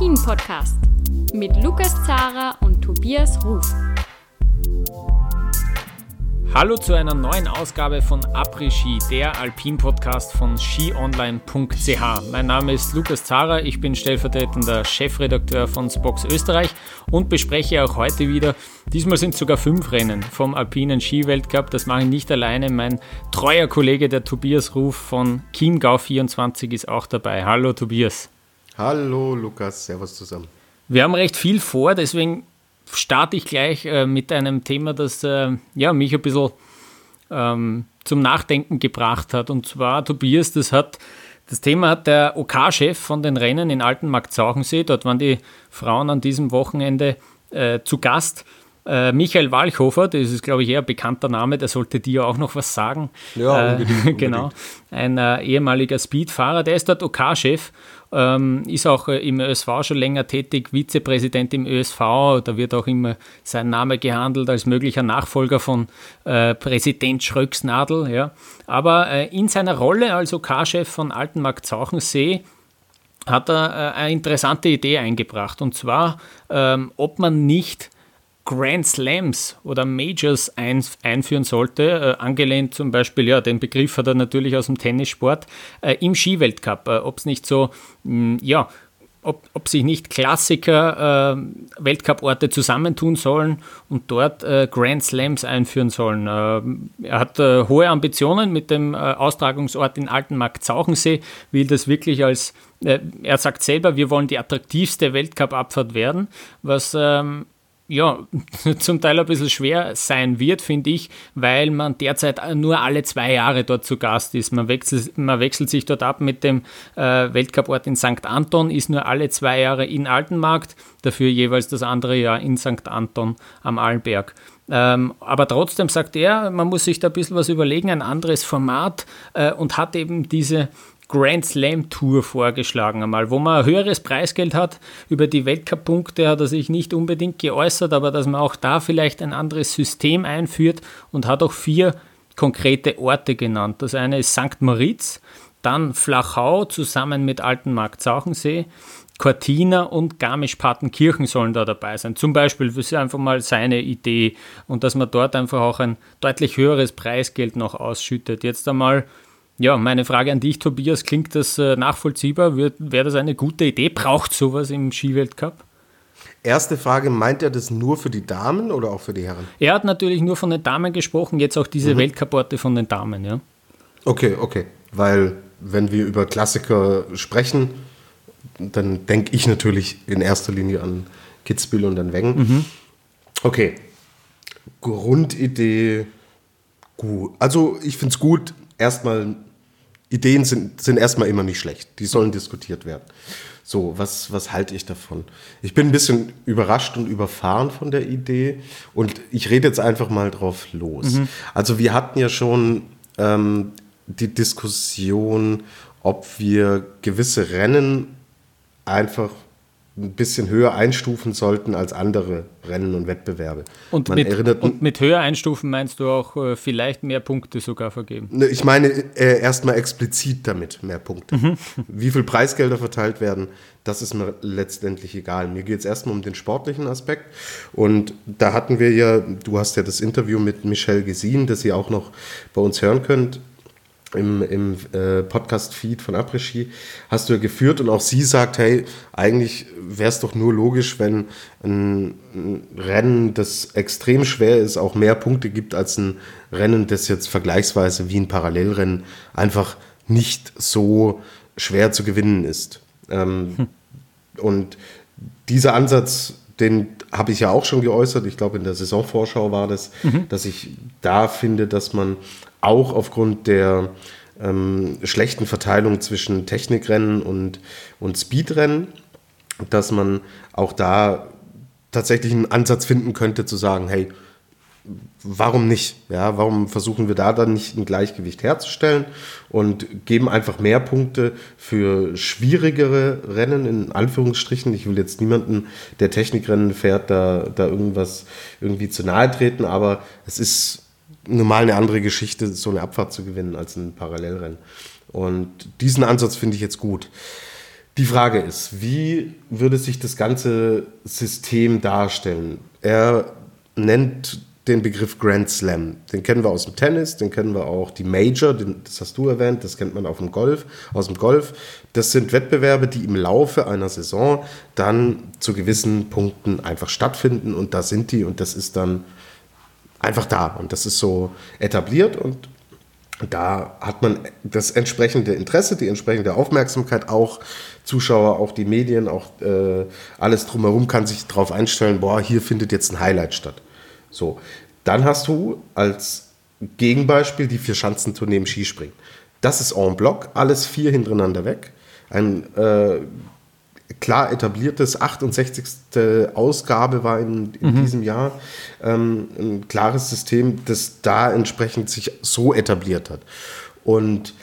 Après-Ski, der Alpin-Podcast mit Lukas Zara und Tobias Ruf. Hallo zu einer neuen Ausgabe von Après-Ski, der Alpin-Podcast von skionline.ch. Mein Name ist Lukas Zara, ich bin stellvertretender Chefredakteur von Spox Österreich und bespreche auch heute wieder, diesmal sind sogar fünf Rennen vom Alpinen Ski-Weltcup. Das mache ich nicht alleine, mein treuer Kollege, der Tobias Ruf von Chiemgau 24 ist auch dabei. Hallo Tobias. Hallo Lukas, servus zusammen. Wir haben recht viel vor, deswegen starte ich gleich äh, mit einem Thema, das äh, ja, mich ein bisschen ähm, zum Nachdenken gebracht hat. Und zwar, Tobias, das hat das Thema hat der OK-Chef von den Rennen in Altenmarkt-Zauchensee. Dort waren die Frauen an diesem Wochenende äh, zu Gast. Äh, Michael Walchhofer, das ist, glaube ich, eher ein bekannter Name, der sollte dir auch noch was sagen. Ja, unbedingt. Äh, genau. Ein äh, ehemaliger Speedfahrer, der ist dort OK-Chef ähm, ist auch äh, im ÖSV schon länger tätig, Vizepräsident im ÖSV. Da wird auch immer sein Name gehandelt als möglicher Nachfolger von äh, Präsident Schröcksnadel. Ja. Aber äh, in seiner Rolle als OK-Chef von Altenmarkt Zauchensee hat er äh, eine interessante Idee eingebracht. Und zwar, ähm, ob man nicht Grand Slams oder Majors ein, einführen sollte, äh, angelehnt zum Beispiel, ja, den Begriff hat er natürlich aus dem Tennissport, äh, im Skiweltcup, äh, ob es nicht so, mh, ja, ob, ob sich nicht Klassiker äh, Weltcup-Orte zusammentun sollen und dort äh, Grand Slams einführen sollen. Äh, er hat äh, hohe Ambitionen mit dem äh, Austragungsort in Altenmarkt-Zauchensee, will das wirklich als, äh, er sagt selber, wir wollen die attraktivste Weltcup-Abfahrt werden, was ähm, ja, zum Teil ein bisschen schwer sein wird, finde ich, weil man derzeit nur alle zwei Jahre dort zu Gast ist. Man wechselt, man wechselt sich dort ab mit dem äh, Weltcuport in St. Anton, ist nur alle zwei Jahre in Altenmarkt, dafür jeweils das andere Jahr in St. Anton am Allenberg. Ähm, aber trotzdem sagt er, man muss sich da ein bisschen was überlegen, ein anderes Format äh, und hat eben diese Grand Slam Tour vorgeschlagen einmal, wo man ein höheres Preisgeld hat. Über die Weltcup-Punkte hat er sich nicht unbedingt geäußert, aber dass man auch da vielleicht ein anderes System einführt und hat auch vier konkrete Orte genannt. Das eine ist St. Moritz, dann Flachau zusammen mit Altenmarkt-Sauchensee, Cortina und Garmisch-Partenkirchen sollen da dabei sein. Zum Beispiel, das ist einfach mal seine Idee und dass man dort einfach auch ein deutlich höheres Preisgeld noch ausschüttet. Jetzt einmal ja, meine Frage an dich, Tobias, klingt das äh, nachvollziehbar? Wäre das eine gute Idee? Braucht sowas im Skiweltcup? Erste Frage, meint er das nur für die Damen oder auch für die Herren? Er hat natürlich nur von den Damen gesprochen, jetzt auch diese mhm. Weltcup-Orte von den Damen, ja. Okay, okay. Weil, wenn wir über Klassiker sprechen, dann denke ich natürlich in erster Linie an Kitzbühel und an Wengen. Mhm. Okay. Grundidee gut. Also, ich finde es gut, erstmal Ideen sind, sind erstmal immer nicht schlecht. Die sollen diskutiert werden. So, was, was halte ich davon? Ich bin ein bisschen überrascht und überfahren von der Idee und ich rede jetzt einfach mal drauf los. Mhm. Also wir hatten ja schon ähm, die Diskussion, ob wir gewisse Rennen einfach ein bisschen höher einstufen sollten als andere Rennen und Wettbewerbe. Und, mit, erinnert, und mit höher einstufen meinst du auch äh, vielleicht mehr Punkte sogar vergeben? Ne, ich meine äh, erstmal explizit damit mehr Punkte. Mhm. Wie viel Preisgelder verteilt werden, das ist mir letztendlich egal. Mir geht es erstmal um den sportlichen Aspekt. Und da hatten wir ja, du hast ja das Interview mit Michelle Gesin, das ihr auch noch bei uns hören könnt, im, im äh, Podcast-Feed von Après-Ski hast du ja geführt und auch sie sagt, hey, eigentlich wäre es doch nur logisch, wenn ein, ein, Rennen, das extrem schwer ist, auch mehr Punkte gibt als ein Rennen, das jetzt vergleichsweise wie ein Parallelrennen einfach nicht so schwer zu gewinnen ist. Ähm, hm. Und dieser Ansatz, den habe ich ja auch schon geäußert, ich glaube in der Saisonvorschau war das, mhm. dass ich da finde, dass man auch aufgrund der ähm, schlechten Verteilung zwischen Technikrennen und, und Speedrennen, dass man auch da tatsächlich einen Ansatz finden könnte zu sagen, hey, warum nicht? Ja, warum versuchen wir da dann nicht ein Gleichgewicht herzustellen und geben einfach mehr Punkte für schwierigere Rennen, in Anführungsstrichen. Ich will jetzt niemanden, der Technikrennen fährt, da, da irgendwas irgendwie zu nahe treten, aber es ist normal eine andere Geschichte, so eine Abfahrt zu gewinnen als ein Parallelrennen. Und diesen Ansatz finde ich jetzt gut. Die Frage ist, wie würde sich das ganze System darstellen? Er nennt den Begriff Grand Slam. Den kennen wir aus dem Tennis, den kennen wir auch die Major, den, das hast du erwähnt, das kennt man auf dem Golf, aus dem Golf. Das sind Wettbewerbe, die im Laufe einer Saison dann zu gewissen Punkten einfach stattfinden und da sind die und das ist dann einfach da und das ist so etabliert und da hat man das entsprechende Interesse, die entsprechende Aufmerksamkeit, auch Zuschauer, auch die Medien, auch äh, alles drumherum kann sich darauf einstellen, boah, hier findet jetzt ein Highlight statt. So, dann hast du als Gegenbeispiel die Vier-Schanzentournee im Skispringen. Das ist en bloc, alles vier hintereinander weg. Ein äh, klar etabliertes 68. Ausgabe war in, in mhm. diesem Jahr ähm, ein klares System, das da entsprechend sich so etabliert hat. Und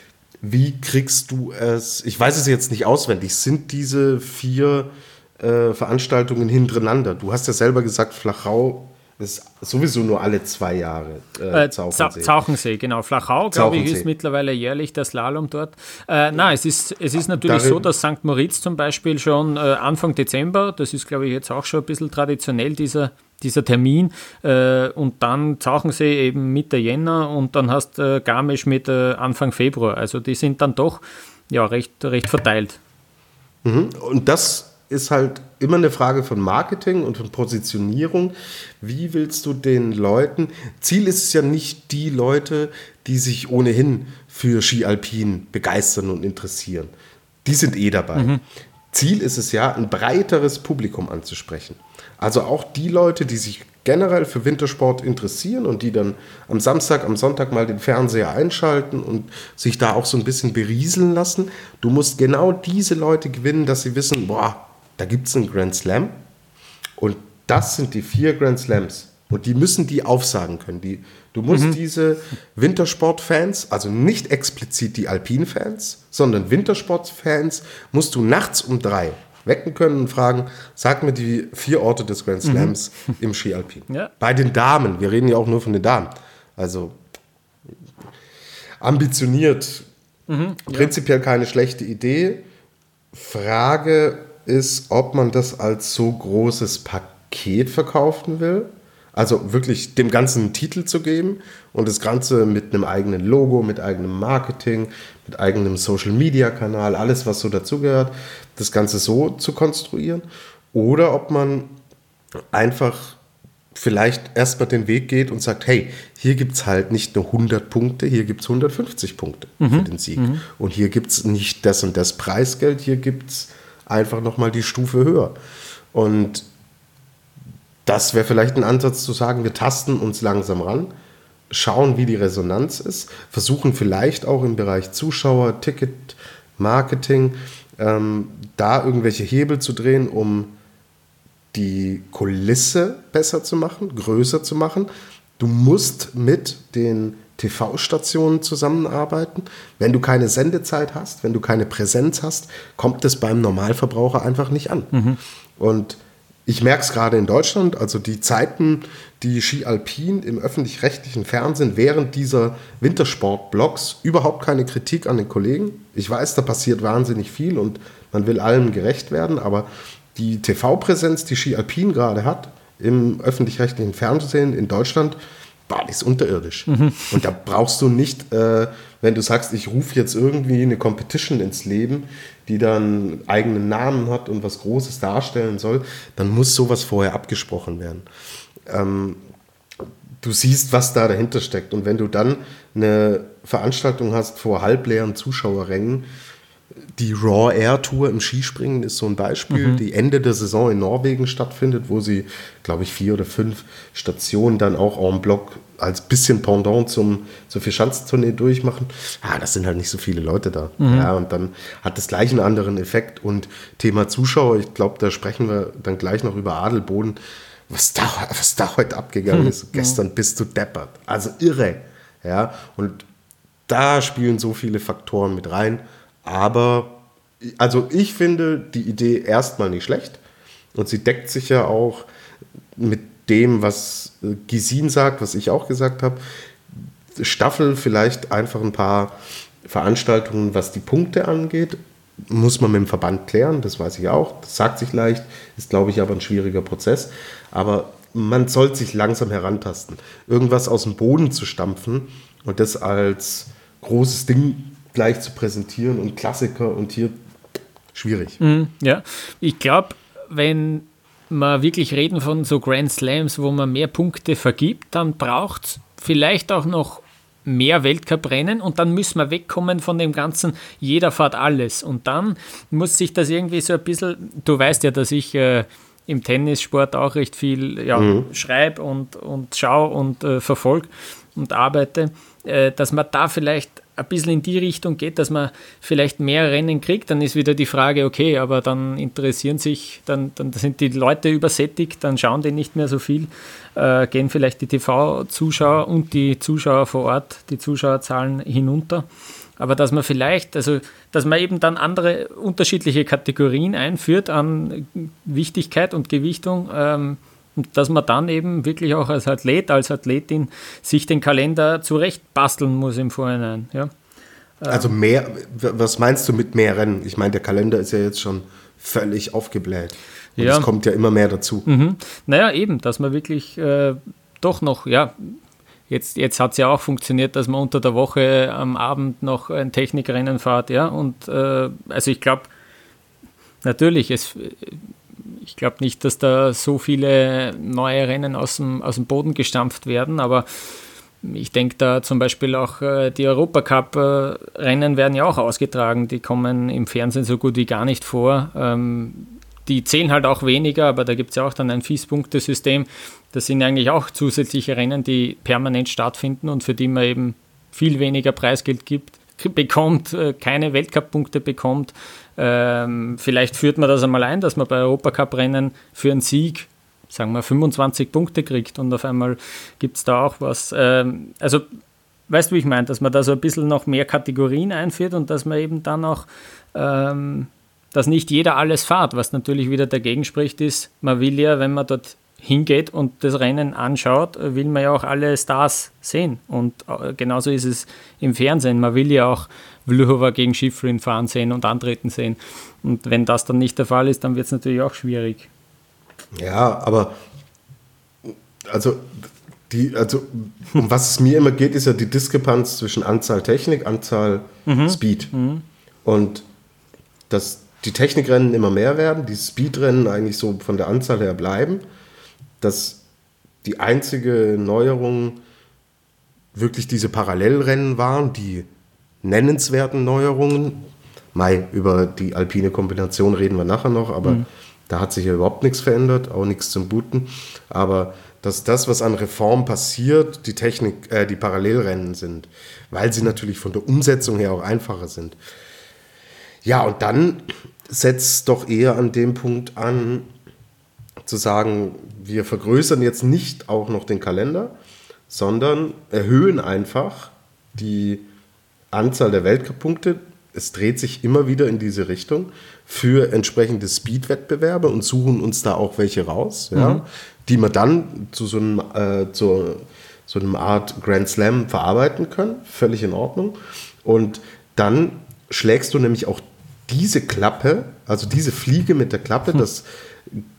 wie kriegst du es, ich weiß es jetzt nicht auswendig, sind diese vier äh, Veranstaltungen hintereinander? Du hast ja selber gesagt, Flachau ist sowieso nur alle zwei Jahre. Äh, äh Zauchensee. Zauchensee, genau. Flachau, glaube ich, ist mittlerweile jährlich der Slalom dort. Äh, nein, es ist, es ist natürlich Darin, so, dass St. Moritz zum Beispiel schon äh, Anfang Dezember, das ist, glaube ich, jetzt auch schon ein bisschen traditionell, dieser, dieser Termin. Äh, und dann Zauchensee eben Mitte Jänner und dann hast äh, Garmisch mit äh, Anfang Februar. Also die sind dann doch ja, recht, recht verteilt. Mhm. Und das ist halt immer eine Frage von Marketing und von Positionierung. Wie willst du den Leuten, Ziel ist es ja nicht die Leute, die sich ohnehin für Ski Alpin begeistern und interessieren. Die sind eh dabei. Mhm. Ziel ist es ja, ein breiteres Publikum anzusprechen. Also auch die Leute, die sich generell für Wintersport interessieren und die dann am Samstag, am Sonntag mal den Fernseher einschalten und sich da auch so ein bisschen berieseln lassen. Du musst genau diese Leute gewinnen, dass sie wissen, boah, da gibt es einen Grand Slam und das sind die vier Grand Slams. Und die müssen die aufsagen können. Die, du musst mhm. diese Wintersportfans, also nicht explizit die Alpin-Fans, sondern Wintersportfans, musst du nachts um drei wecken können und fragen, sag mir die vier Orte des Grand mhm. Slams mhm. im Ski Alpin. Ja. Bei den Damen, wir reden ja auch nur von den Damen. Also ambitioniert, mhm, prinzipiell ja. keine schlechte Idee. Frage, ist, ob man das als so großes Paket verkaufen will. Also wirklich dem Ganzen einen Titel zu geben und das Ganze mit einem eigenen Logo, mit eigenem Marketing, mit eigenem Social-Media-Kanal, alles, was so dazugehört, das Ganze so zu konstruieren. Oder ob man einfach vielleicht erstmal den Weg geht und sagt, hey, hier gibt es halt nicht nur 100 Punkte, hier gibt es 150 Punkte mhm. für den Sieg. Mhm. Und hier gibt es nicht das und das Preisgeld, hier gibt es einfach nochmal die Stufe höher. Und das wäre vielleicht ein Ansatz zu sagen, wir tasten uns langsam ran, schauen, wie die Resonanz ist, versuchen vielleicht auch im Bereich Zuschauer, Ticket, Marketing, ähm, da irgendwelche Hebel zu drehen, um die Kulisse besser zu machen, größer zu machen. Du musst mit den TV-Stationen zusammenarbeiten. Wenn du keine Sendezeit hast, wenn du keine Präsenz hast, kommt es beim Normalverbraucher einfach nicht an. Mhm. Und ich merke es gerade in Deutschland, also die Zeiten, die Ski Alpin im öffentlich-rechtlichen Fernsehen während dieser Wintersport-Blogs, überhaupt keine Kritik an den Kollegen. Ich weiß, da passiert wahnsinnig viel und man will allem gerecht werden, aber die TV-Präsenz, die Ski Alpin gerade hat, im öffentlich-rechtlichen Fernsehen in Deutschland, die ist unterirdisch. Mhm. Und da brauchst du nicht, äh, wenn du sagst, ich rufe jetzt irgendwie eine Competition ins Leben, die dann eigenen Namen hat und was Großes darstellen soll, dann muss sowas vorher abgesprochen werden. Ähm, du siehst, was da dahinter steckt. Und wenn du dann eine Veranstaltung hast vor halbleeren Zuschauerrängen, die Raw Air Tour im Skispringen ist so ein Beispiel, mhm. die Ende der Saison in Norwegen stattfindet, wo sie, glaube ich, vier oder fünf Stationen dann auch en bloc als bisschen Pendant zum, zur Vierschanzentournee durchmachen. Ah, das sind halt nicht so viele Leute da. Mhm. Ja, und dann hat das gleich einen anderen Effekt. Und Thema Zuschauer, ich glaube, da sprechen wir dann gleich noch über Adelboden. Was da, was da heute abgegangen mhm. ist, gestern bist du deppert. Also irre. Ja, und da spielen so viele Faktoren mit rein. Aber also ich finde die Idee erstmal nicht schlecht. Und sie deckt sich ja auch mit dem, was äh, Gisin sagt, was ich auch gesagt habe. Staffel vielleicht einfach ein paar Veranstaltungen, was die Punkte angeht. muss man mit dem Verband klären, das weiß ich auch. Das sagt sich leicht, ist, glaube ich, aber ein schwieriger Prozess. Aber man sollte sich langsam herantasten. Irgendwas aus dem Boden zu stampfen und das als großes Ding gleich zu präsentieren und Klassiker und hier schwierig. Mhm, ja, ich glaube, wenn wir wirklich reden von so Grand Slams, wo man mehr Punkte vergibt, dann braucht es vielleicht auch noch mehr Weltcuprennen und dann müssen wir wegkommen von dem ganzen, jeder fährt alles. Und dann muss sich das irgendwie so ein bisschen, du weißt ja, dass ich äh, im Tennissport auch recht viel ja, mhm. schreibe und, und schaue und äh, verfolge und arbeite, äh, dass man da vielleicht ein bisschen in die Richtung geht, dass man vielleicht mehr Rennen kriegt, dann ist wieder die Frage, okay, aber dann interessieren sich, dann, dann sind die Leute übersättigt, dann schauen die nicht mehr so viel, äh, gehen vielleicht die TV-Zuschauer und die Zuschauer vor Ort, die Zuschauerzahlen hinunter. Aber dass man vielleicht, also dass man eben dann andere unterschiedliche Kategorien einführt an Wichtigkeit und Gewichtung, ähm, und dass man dann eben wirklich auch als Athlet, als Athletin sich den Kalender zurecht basteln muss im Vorhinein. Ja. Also mehr, was meinst du mit mehr Rennen? Ich meine, der Kalender ist ja jetzt schon völlig aufgebläht. Und ja. es kommt ja immer mehr dazu. Mhm. Naja, eben, dass man wirklich äh, doch noch, ja, jetzt, jetzt hat es ja auch funktioniert, dass man unter der Woche am Abend noch ein Technikrennen fährt, ja. Und äh, also ich glaube, natürlich, es ich glaube nicht, dass da so viele neue Rennen aus dem, aus dem Boden gestampft werden, aber ich denke da zum Beispiel auch äh, die Europacup-Rennen werden ja auch ausgetragen. Die kommen im Fernsehen so gut wie gar nicht vor. Ähm, die zählen halt auch weniger, aber da gibt es ja auch dann ein Fies-Punkte-System. Das sind eigentlich auch zusätzliche Rennen, die permanent stattfinden und für die man eben viel weniger Preisgeld gibt, bekommt, äh, keine Weltcup-Punkte bekommt. Ähm, vielleicht führt man das einmal ein, dass man bei Europacup-Rennen für einen Sieg, sagen wir, 25 Punkte kriegt und auf einmal gibt es da auch was. Ähm, also, weißt du, wie ich meine, dass man da so ein bisschen noch mehr Kategorien einführt und dass man eben dann auch, ähm, dass nicht jeder alles fährt, was natürlich wieder dagegen spricht, ist, man will ja, wenn man dort hingeht und das Rennen anschaut, will man ja auch alle Stars sehen. Und äh, genauso ist es im Fernsehen. Man will ja auch Vlhova gegen Schifrin fahren sehen und antreten sehen. Und wenn das dann nicht der Fall ist, dann wird es natürlich auch schwierig. Ja, aber also die, also um was es mir immer geht, ist ja die Diskrepanz zwischen Anzahl Technik, Anzahl mhm. Speed. Mhm. Und dass die Technikrennen immer mehr werden, die Speedrennen eigentlich so von der Anzahl her bleiben, dass die einzige Neuerung wirklich diese Parallelrennen waren, die nennenswerten Neuerungen. Mai, über die alpine Kombination reden wir nachher noch, aber mhm. da hat sich ja überhaupt nichts verändert, auch nichts zum Guten. Aber dass das, was an Reform passiert, die Technik, äh, die Parallelrennen sind, weil sie natürlich von der Umsetzung her auch einfacher sind. Ja, und dann setzt doch eher an dem Punkt an, zu sagen, wir vergrößern jetzt nicht auch noch den Kalender, sondern erhöhen einfach die Anzahl der Weltcup-Punkte, es dreht sich immer wieder in diese Richtung für entsprechende Speed-Wettbewerbe und suchen uns da auch welche raus, ja, mhm. die wir dann zu so einem, äh, zu, so einem Art Grand Slam verarbeiten können. Völlig in Ordnung. Und dann schlägst du nämlich auch diese Klappe, also diese Fliege mit der Klappe, mhm. dass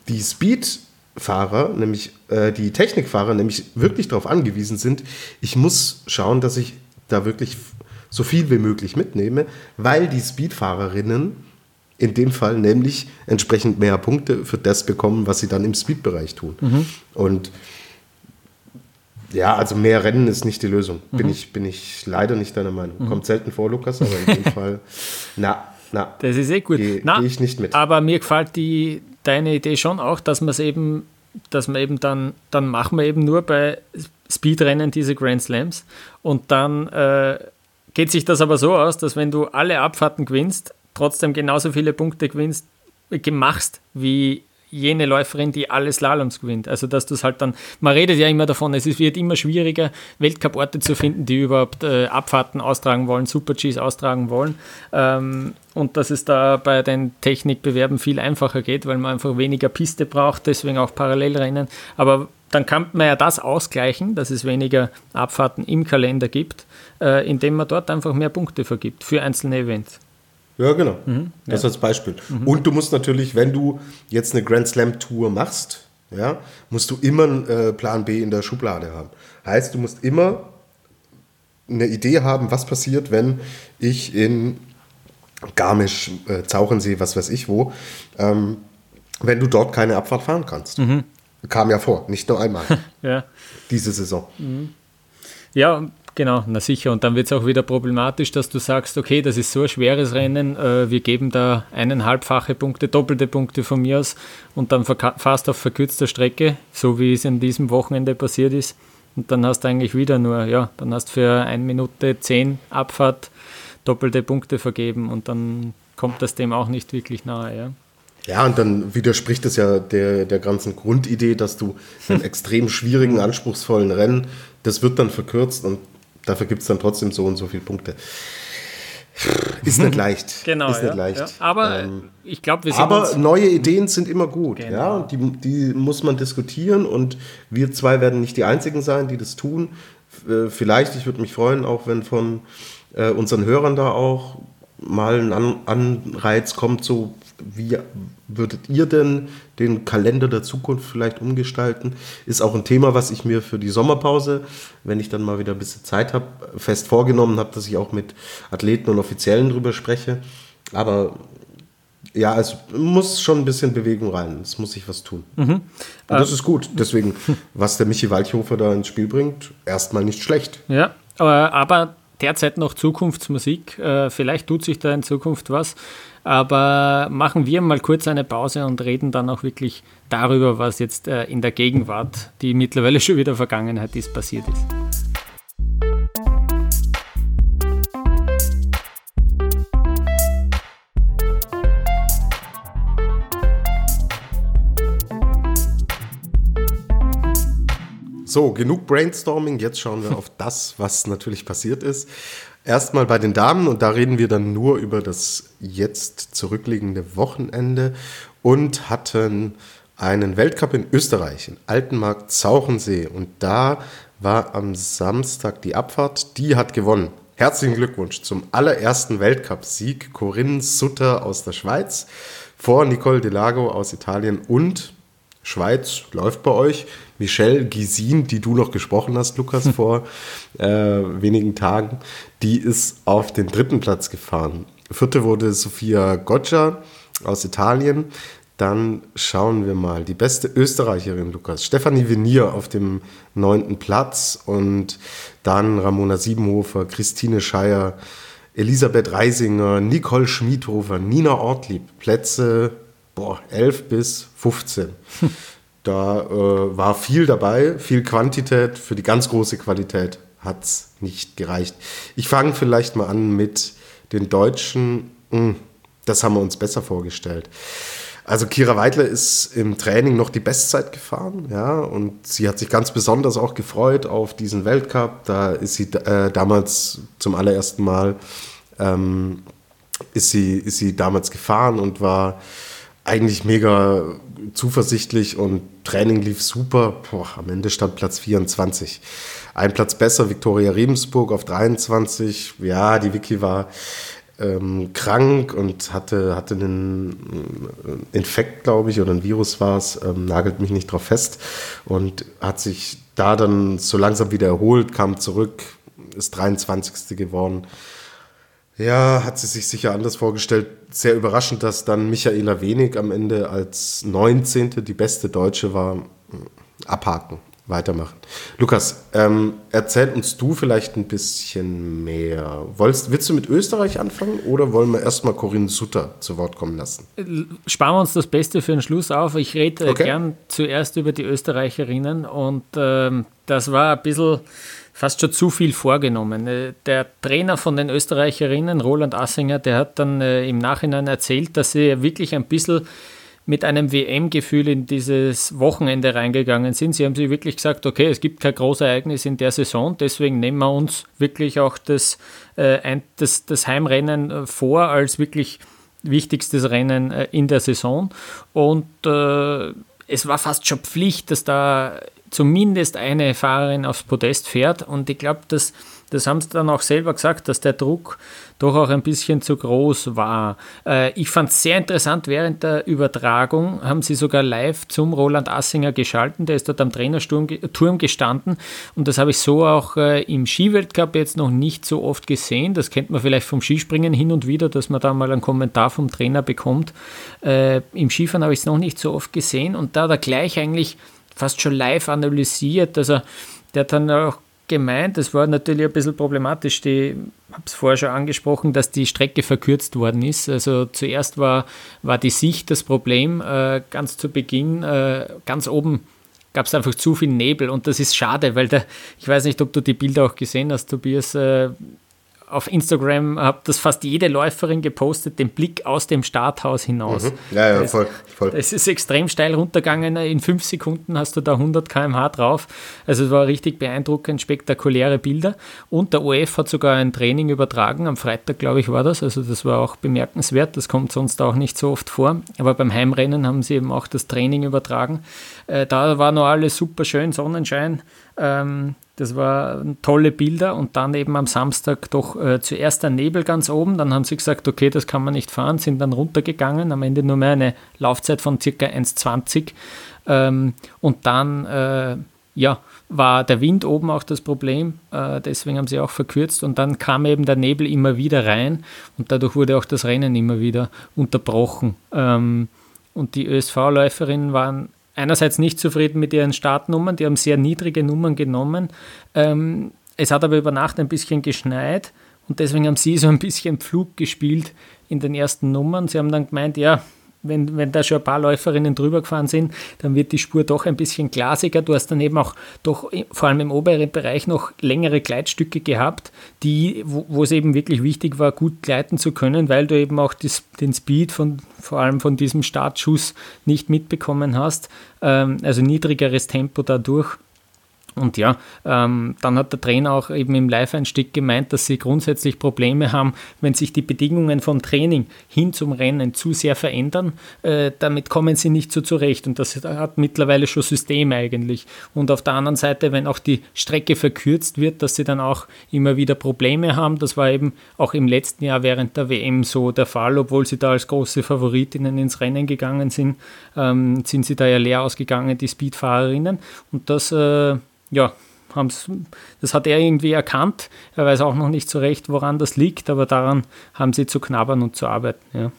die Speed-Fahrer, nämlich äh, die Technikfahrer, nämlich wirklich darauf angewiesen sind, ich muss schauen, dass ich da wirklich so viel wie möglich mitnehme, weil die Speedfahrerinnen in dem Fall nämlich entsprechend mehr Punkte für das bekommen, was sie dann im Speedbereich tun. Mhm. Und ja, also mehr Rennen ist nicht die Lösung. Mhm. Bin, ich, bin ich leider nicht deiner Meinung. Mhm. Kommt selten vor, Lukas, aber in dem Fall, na, na. Das ist eh gut. Gehe geh ich nicht mit. Aber mir gefällt die, deine Idee schon auch, dass man es eben, dass man eben dann, dann machen wir eben nur bei Speedrennen diese Grand Slams und dann äh, geht sich das aber so aus, dass wenn du alle Abfahrten gewinnst, trotzdem genauso viele Punkte gewinnst, machst wie jene Läuferin, die alle Slaloms gewinnt. Also dass du es halt dann, man redet ja immer davon, es wird immer schwieriger, Weltcup-Orte zu finden, die überhaupt äh, Abfahrten austragen wollen, Super-Gs austragen wollen. Ähm, und dass es da bei den Technikbewerben viel einfacher geht, weil man einfach weniger Piste braucht, deswegen auch Parallelrennen. Aber dann kann man ja das ausgleichen, dass es weniger Abfahrten im Kalender gibt, äh, indem man dort einfach mehr Punkte vergibt für einzelne Events. Ja, genau. Mhm, das ja. als Beispiel. Mhm. Und du musst natürlich, wenn du jetzt eine Grand Slam Tour machst, ja, musst du immer einen äh, Plan B in der Schublade haben. Heißt, du musst immer eine Idee haben, was passiert, wenn ich in Garmisch, äh, Zauchensee, was weiß ich wo, ähm, wenn du dort keine Abfahrt fahren kannst. Mhm. Kam ja vor, nicht nur einmal. ja. Diese Saison. Mhm. Ja, genau, na sicher. Und dann wird es auch wieder problematisch, dass du sagst, okay, das ist so ein schweres Rennen, äh, wir geben da eineinhalbfache Punkte, doppelte Punkte von mir aus und dann fast auf verkürzter Strecke, so wie es in diesem Wochenende passiert ist. Und dann hast du eigentlich wieder nur, ja, dann hast du für eine Minute zehn Abfahrt doppelte Punkte vergeben und dann kommt das dem auch nicht wirklich nahe. Ja. Ja, und dann widerspricht es ja der, der ganzen Grundidee, dass du einen extrem schwierigen, anspruchsvollen Rennen, das wird dann verkürzt und dafür gibt es dann trotzdem so und so viele Punkte. Ist nicht leicht. Genau. Ist nicht ja, leicht. Ja. Aber ähm, ich glaube, wir sind. Aber neue Ideen sind immer gut. Genau. Ja, und die, die muss man diskutieren und wir zwei werden nicht die Einzigen sein, die das tun. Äh, vielleicht, ich würde mich freuen, auch wenn von äh, unseren Hörern da auch mal ein An Anreiz kommt, so wie würdet ihr denn den Kalender der Zukunft vielleicht umgestalten? Ist auch ein Thema, was ich mir für die Sommerpause, wenn ich dann mal wieder ein bisschen Zeit habe, fest vorgenommen habe, dass ich auch mit Athleten und Offiziellen drüber spreche. Aber ja, es muss schon ein bisschen Bewegung rein. Es muss sich was tun. Mhm. Und das ähm. ist gut. Deswegen, was der Michi Walchhofer da ins Spiel bringt, erstmal nicht schlecht. Ja, aber derzeit noch Zukunftsmusik. Äh, vielleicht tut sich da in Zukunft was. Aber machen wir mal kurz eine Pause und reden dann auch wirklich darüber, was jetzt äh, in der Gegenwart, die mittlerweile schon wieder Vergangenheit ist, passiert ist. So, genug Brainstorming. Jetzt schauen wir auf das, was natürlich passiert ist. Erstmal bei den Damen und da reden wir dann nur über das jetzt zurückliegende Wochenende und hatten einen Weltcup in Österreich, in Altenmarkt Zauchensee und da war am Samstag die Abfahrt, die hat gewonnen. Herzlichen Glückwunsch zum allerersten Weltcup-Sieg Corinne Sutter aus der Schweiz vor Nicole Delago aus Italien und Schweiz läuft bei euch. Michelle Gisin, die du noch gesprochen hast, Lukas, vor äh, wenigen Tagen, die ist auf den dritten Platz gefahren. Vierte wurde Sofia Goccia aus Italien. Dann schauen wir mal. Die beste Österreicherin, Lukas. Stefanie Venier auf dem neunten Platz. Und dann Ramona Siebenhofer, Christine Scheier, Elisabeth Reisinger, Nicole Schmiedhofer, Nina Ortlieb. Plätze boah, 11 bis 15. Da äh, war viel dabei, viel Quantität. Für die ganz große Qualität hat es nicht gereicht. Ich fange vielleicht mal an mit den Deutschen. Hm, das haben wir uns besser vorgestellt. Also Kira Weidler ist im Training noch die Bestzeit gefahren, ja, und sie hat sich ganz besonders auch gefreut auf diesen Weltcup. Da ist sie äh, damals zum allerersten Mal ähm, ist sie ist sie damals gefahren und war eigentlich mega zuversichtlich und Training lief super. Boah, am Ende stand Platz 24. Ein Platz besser, Viktoria Rebensburg auf 23. Ja, die Vicky war ähm, krank und hatte, hatte einen äh, Infekt, glaube ich, oder ein Virus war es, ähm, nagelt mich nicht drauf fest und hat sich da dann so langsam wieder erholt, kam zurück, ist 23. geworden. Ja, hat sie sich sicher anders vorgestellt. Sehr überraschend, dass dann Michaela Wenig am Ende als 19. die beste Deutsche war. Abhaken, weitermachen. Lukas, ähm, erzähl uns du vielleicht ein bisschen mehr. Wollst, willst du mit Österreich anfangen oder wollen wir erstmal Corinne Sutter zu Wort kommen lassen? Sparen wir uns das Beste für den Schluss auf. Ich rede äh, okay. gern zuerst über die Österreicherinnen und ähm, das war ein bisschen fast schon zu viel vorgenommen. Äh, der Trainer von den Österreicherinnen, Roland Assinger, der hat dann äh, im Nachhinein erzählt, dass sie wirklich ein bisschen mit einem WM-Gefühl in dieses Wochenende reingegangen sind. Sie haben sich wirklich gesagt, okay, es gibt kein Großereignis in der Saison, deswegen nehmen wir uns wirklich auch das, äh, das, das Heimrennen äh, vor als wirklich wichtigstes Rennen äh, in der Saison. Und äh, es war fast schon Pflicht, dass da zumindest eine Fahrerin aufs Podest fährt. Und ich glaube, dass Das haben sie dann auch selber gesagt, dass der Druck doch auch ein bisschen zu groß war. Äh, ich fand es sehr interessant, während der Übertragung haben sie sogar live zum Roland Assinger geschalten, der ist dort am Trainerturm gestanden und das habe ich so auch äh, im Skiweltcup jetzt noch nicht so oft gesehen. Das kennt man vielleicht vom Skispringen hin und wieder, dass man da mal einen Kommentar vom Trainer bekommt. Äh, Im Skifahren habe ich es noch nicht so oft gesehen und da hat er gleich eigentlich fast schon live analysiert, also der hat dann auch gemeint, das war natürlich ein bisschen problematisch. Ich habe es vorher schon angesprochen, dass die Strecke verkürzt worden ist. Also zuerst war, war die Sicht das Problem. Äh, ganz zu Beginn, äh, ganz oben gab es einfach zu viel Nebel und das ist schade, weil der, ich weiß nicht, ob du die Bilder auch gesehen hast, Tobias. Äh, auf Instagram habe das fast jede Läuferin gepostet, den Blick aus dem Starthaus hinaus. Mhm. Ja, ja, voll, voll. Es ist extrem steil runtergegangen. In fünf Sekunden hast du da 100 km/h drauf. Also es war richtig beeindruckend, spektakuläre Bilder. Und der OF hat sogar ein Training übertragen. Am Freitag, glaube ich, war das. Also das war auch bemerkenswert. Das kommt sonst auch nicht so oft vor. Aber beim Heimrennen haben sie eben auch das Training übertragen. Äh, da war noch alles super schön, Sonnenschein. Ähm, das waren tolle Bilder und dann eben am Samstag doch äh, zuerst der Nebel ganz oben. Dann haben sie gesagt, okay, das kann man nicht fahren, sind dann runtergegangen. Am Ende nur mehr eine Laufzeit von circa 1,20. Ähm, und dann, äh, ja, war der Wind oben auch das Problem. Äh, deswegen haben sie auch verkürzt. Und dann kam eben der Nebel immer wieder rein und dadurch wurde auch das Rennen immer wieder unterbrochen. Ähm, und die ÖSV-Läuferinnen waren einerseits nicht zufrieden mit ihren Startnummern, die haben sehr niedrige Nummern genommen. Ähm, es hat aber über Nacht ein bisschen geschneit und deswegen haben sie so ein bisschen Pflug gespielt in den ersten Nummern. Sie haben dann gemeint, ja, wenn, wenn da schon ein paar Läuferinnen drüber gefahren sind, dann wird die Spur doch ein bisschen glasiger. Du hast dann eben auch doch vor allem im oberen Bereich noch längere Gleitstücke gehabt, die, wo, wo es eben wirklich wichtig war, gut gleiten zu können, weil du eben auch das, den Speed von vor allem von diesem Startschuss nicht mitbekommen hast. Ähm, also niedrigeres Tempo dadurch. Und ja, ähm, dann hat der Trainer auch eben im Live-Einstieg gemeint, dass sie grundsätzlich Probleme haben, wenn sich die Bedingungen vom Training hin zum Rennen zu sehr verändern. Äh, damit kommen sie nicht so zurecht. Und das hat mittlerweile schon System eigentlich. Und auf der anderen Seite, wenn auch die Strecke verkürzt wird, dass sie dann auch immer wieder Probleme haben. Das war eben auch im letzten Jahr während der WM so der Fall, obwohl sie da als große Favoritinnen ins Rennen gegangen sind, ähm, sind sie da ja leer ausgegangen, die Speedfahrerinnen. Und das äh, ja, das hat er irgendwie erkannt. Er weiß auch noch nicht so recht, woran das liegt, aber daran haben sie zu knabbern und zu arbeiten. Ja.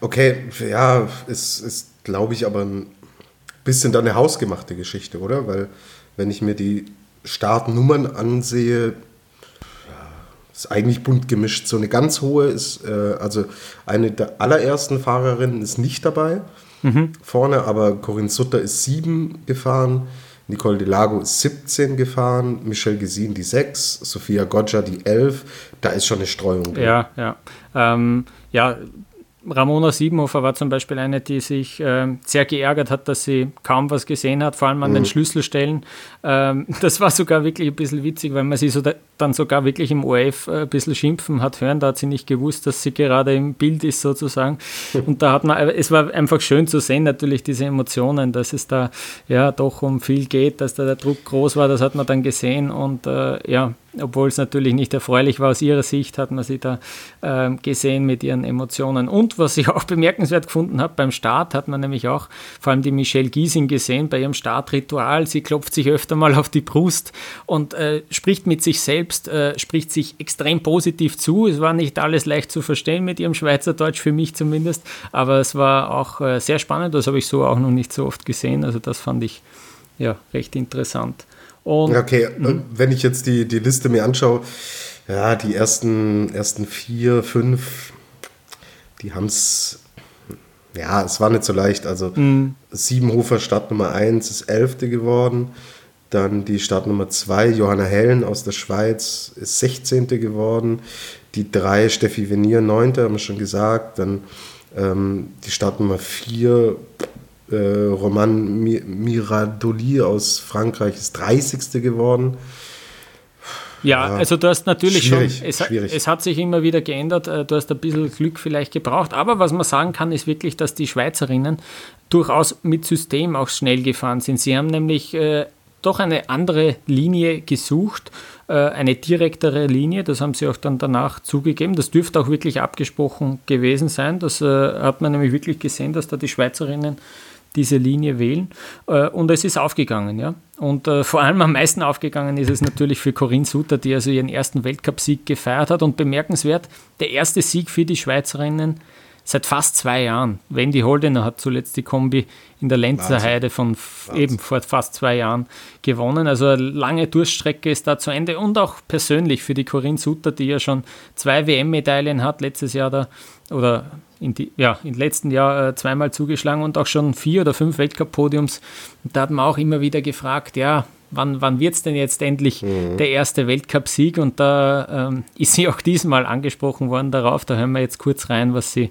Okay, ja, ist, ist glaube ich, aber ein bisschen dann eine hausgemachte Geschichte, oder? Weil, wenn ich mir die Startnummern ansehe, ist eigentlich bunt gemischt. So eine ganz hohe ist, äh, also eine der allerersten Fahrerinnen ist nicht dabei mhm. vorne, aber Corinne Sutter ist sieben gefahren. Nicole Delago ist 17 gefahren, Michelle Gesin die 6, Sophia Goggia die 11. Da ist schon eine Streuung drin. Ja, ja. Ähm, ja, Ramona Siebenhofer war zum Beispiel eine, die sich äh, sehr geärgert hat, dass sie kaum was gesehen hat, vor allem an mhm. den Schlüsselstellen. Ähm, das war sogar wirklich ein bisschen witzig, weil man sie so da, dann sogar wirklich im OF äh, ein bisschen schimpfen hat hören. Da hat sie nicht gewusst, dass sie gerade im Bild ist sozusagen. Und da hat man, es war einfach schön zu sehen, natürlich diese Emotionen, dass es da ja doch um viel geht, dass da der Druck groß war, das hat man dann gesehen. Und äh, ja, obwohl es natürlich nicht erfreulich war aus ihrer Sicht, hat man sie da äh, gesehen mit ihren Emotionen. Und was ich auch bemerkenswert gefunden habe, beim Start hat man nämlich auch vor allem die Michelle Giesing gesehen bei ihrem Startritual. Sie klopft sich öfter mal auf die Brust und äh, spricht mit sich selbst, äh, spricht sich extrem positiv zu. Es war nicht alles leicht zu verstehen mit ihrem Schweizerdeutsch, für mich zumindest, aber es war auch äh, sehr spannend. Das habe ich so auch noch nicht so oft gesehen. Also das fand ich ja recht interessant. Und, okay, mh. wenn ich jetzt die, die Liste mir anschaue, ja, die ersten, ersten vier, fünf, die haben es, ja, es war nicht so leicht. Also mhm. Siebenhofer Startnummer 1 ist Elfte geworden. Dann die Startnummer 2, Johanna Hellen aus der Schweiz, ist 16. geworden. Die 3, Steffi Venier, 9. haben wir schon gesagt. Dann ähm, die Startnummer 4, äh, Roman Miradoli aus Frankreich ist 30. geworden. Ja, ja, also du hast natürlich schon, es, es, hat sich immer wieder geändert, äh, du hast ein bisschen Glück vielleicht gebraucht, aber was man sagen kann, ist wirklich, dass die Schweizerinnen durchaus mit System auch schnell gefahren sind. Sie haben nämlich äh, doch eine andere Linie gesucht, äh, eine direktere Linie. Das haben sie auch dann danach zugegeben. Das dürfte auch wirklich abgesprochen gewesen sein. Das äh, hat man nämlich wirklich gesehen, dass da die Schweizerinnen diese Linie wählen. Äh, und es ist aufgegangen, ja. Und vor allem am meisten aufgegangen ist es natürlich für Corinne Suter, die also ihren ersten Weltcupsieg gefeiert hat. Und bemerkenswert, der erste Sieg für die Schweizerinnen seit fast zwei Jahren. Wendy Holdener hat zuletzt die Kombi in der Lenzer Heide von Wahnsinn. eben vor fast zwei Jahren gewonnen. Also eine lange Durststrecke ist da zu Ende und auch persönlich für die Corinne Sutter, die ja schon zwei WM-Medaillen hat, letztes Jahr da oder in die, ja, im letzten Jahr äh, zweimal zugeschlagen und auch schon vier oder fünf Weltcup-Podiums. Da hat man auch immer wieder gefragt, ja, wann, wann wird es denn jetzt endlich mhm. der erste Weltcup-Sieg? Und da ähm, ist sie auch diesmal angesprochen worden darauf. Da hören wir jetzt kurz rein, was sie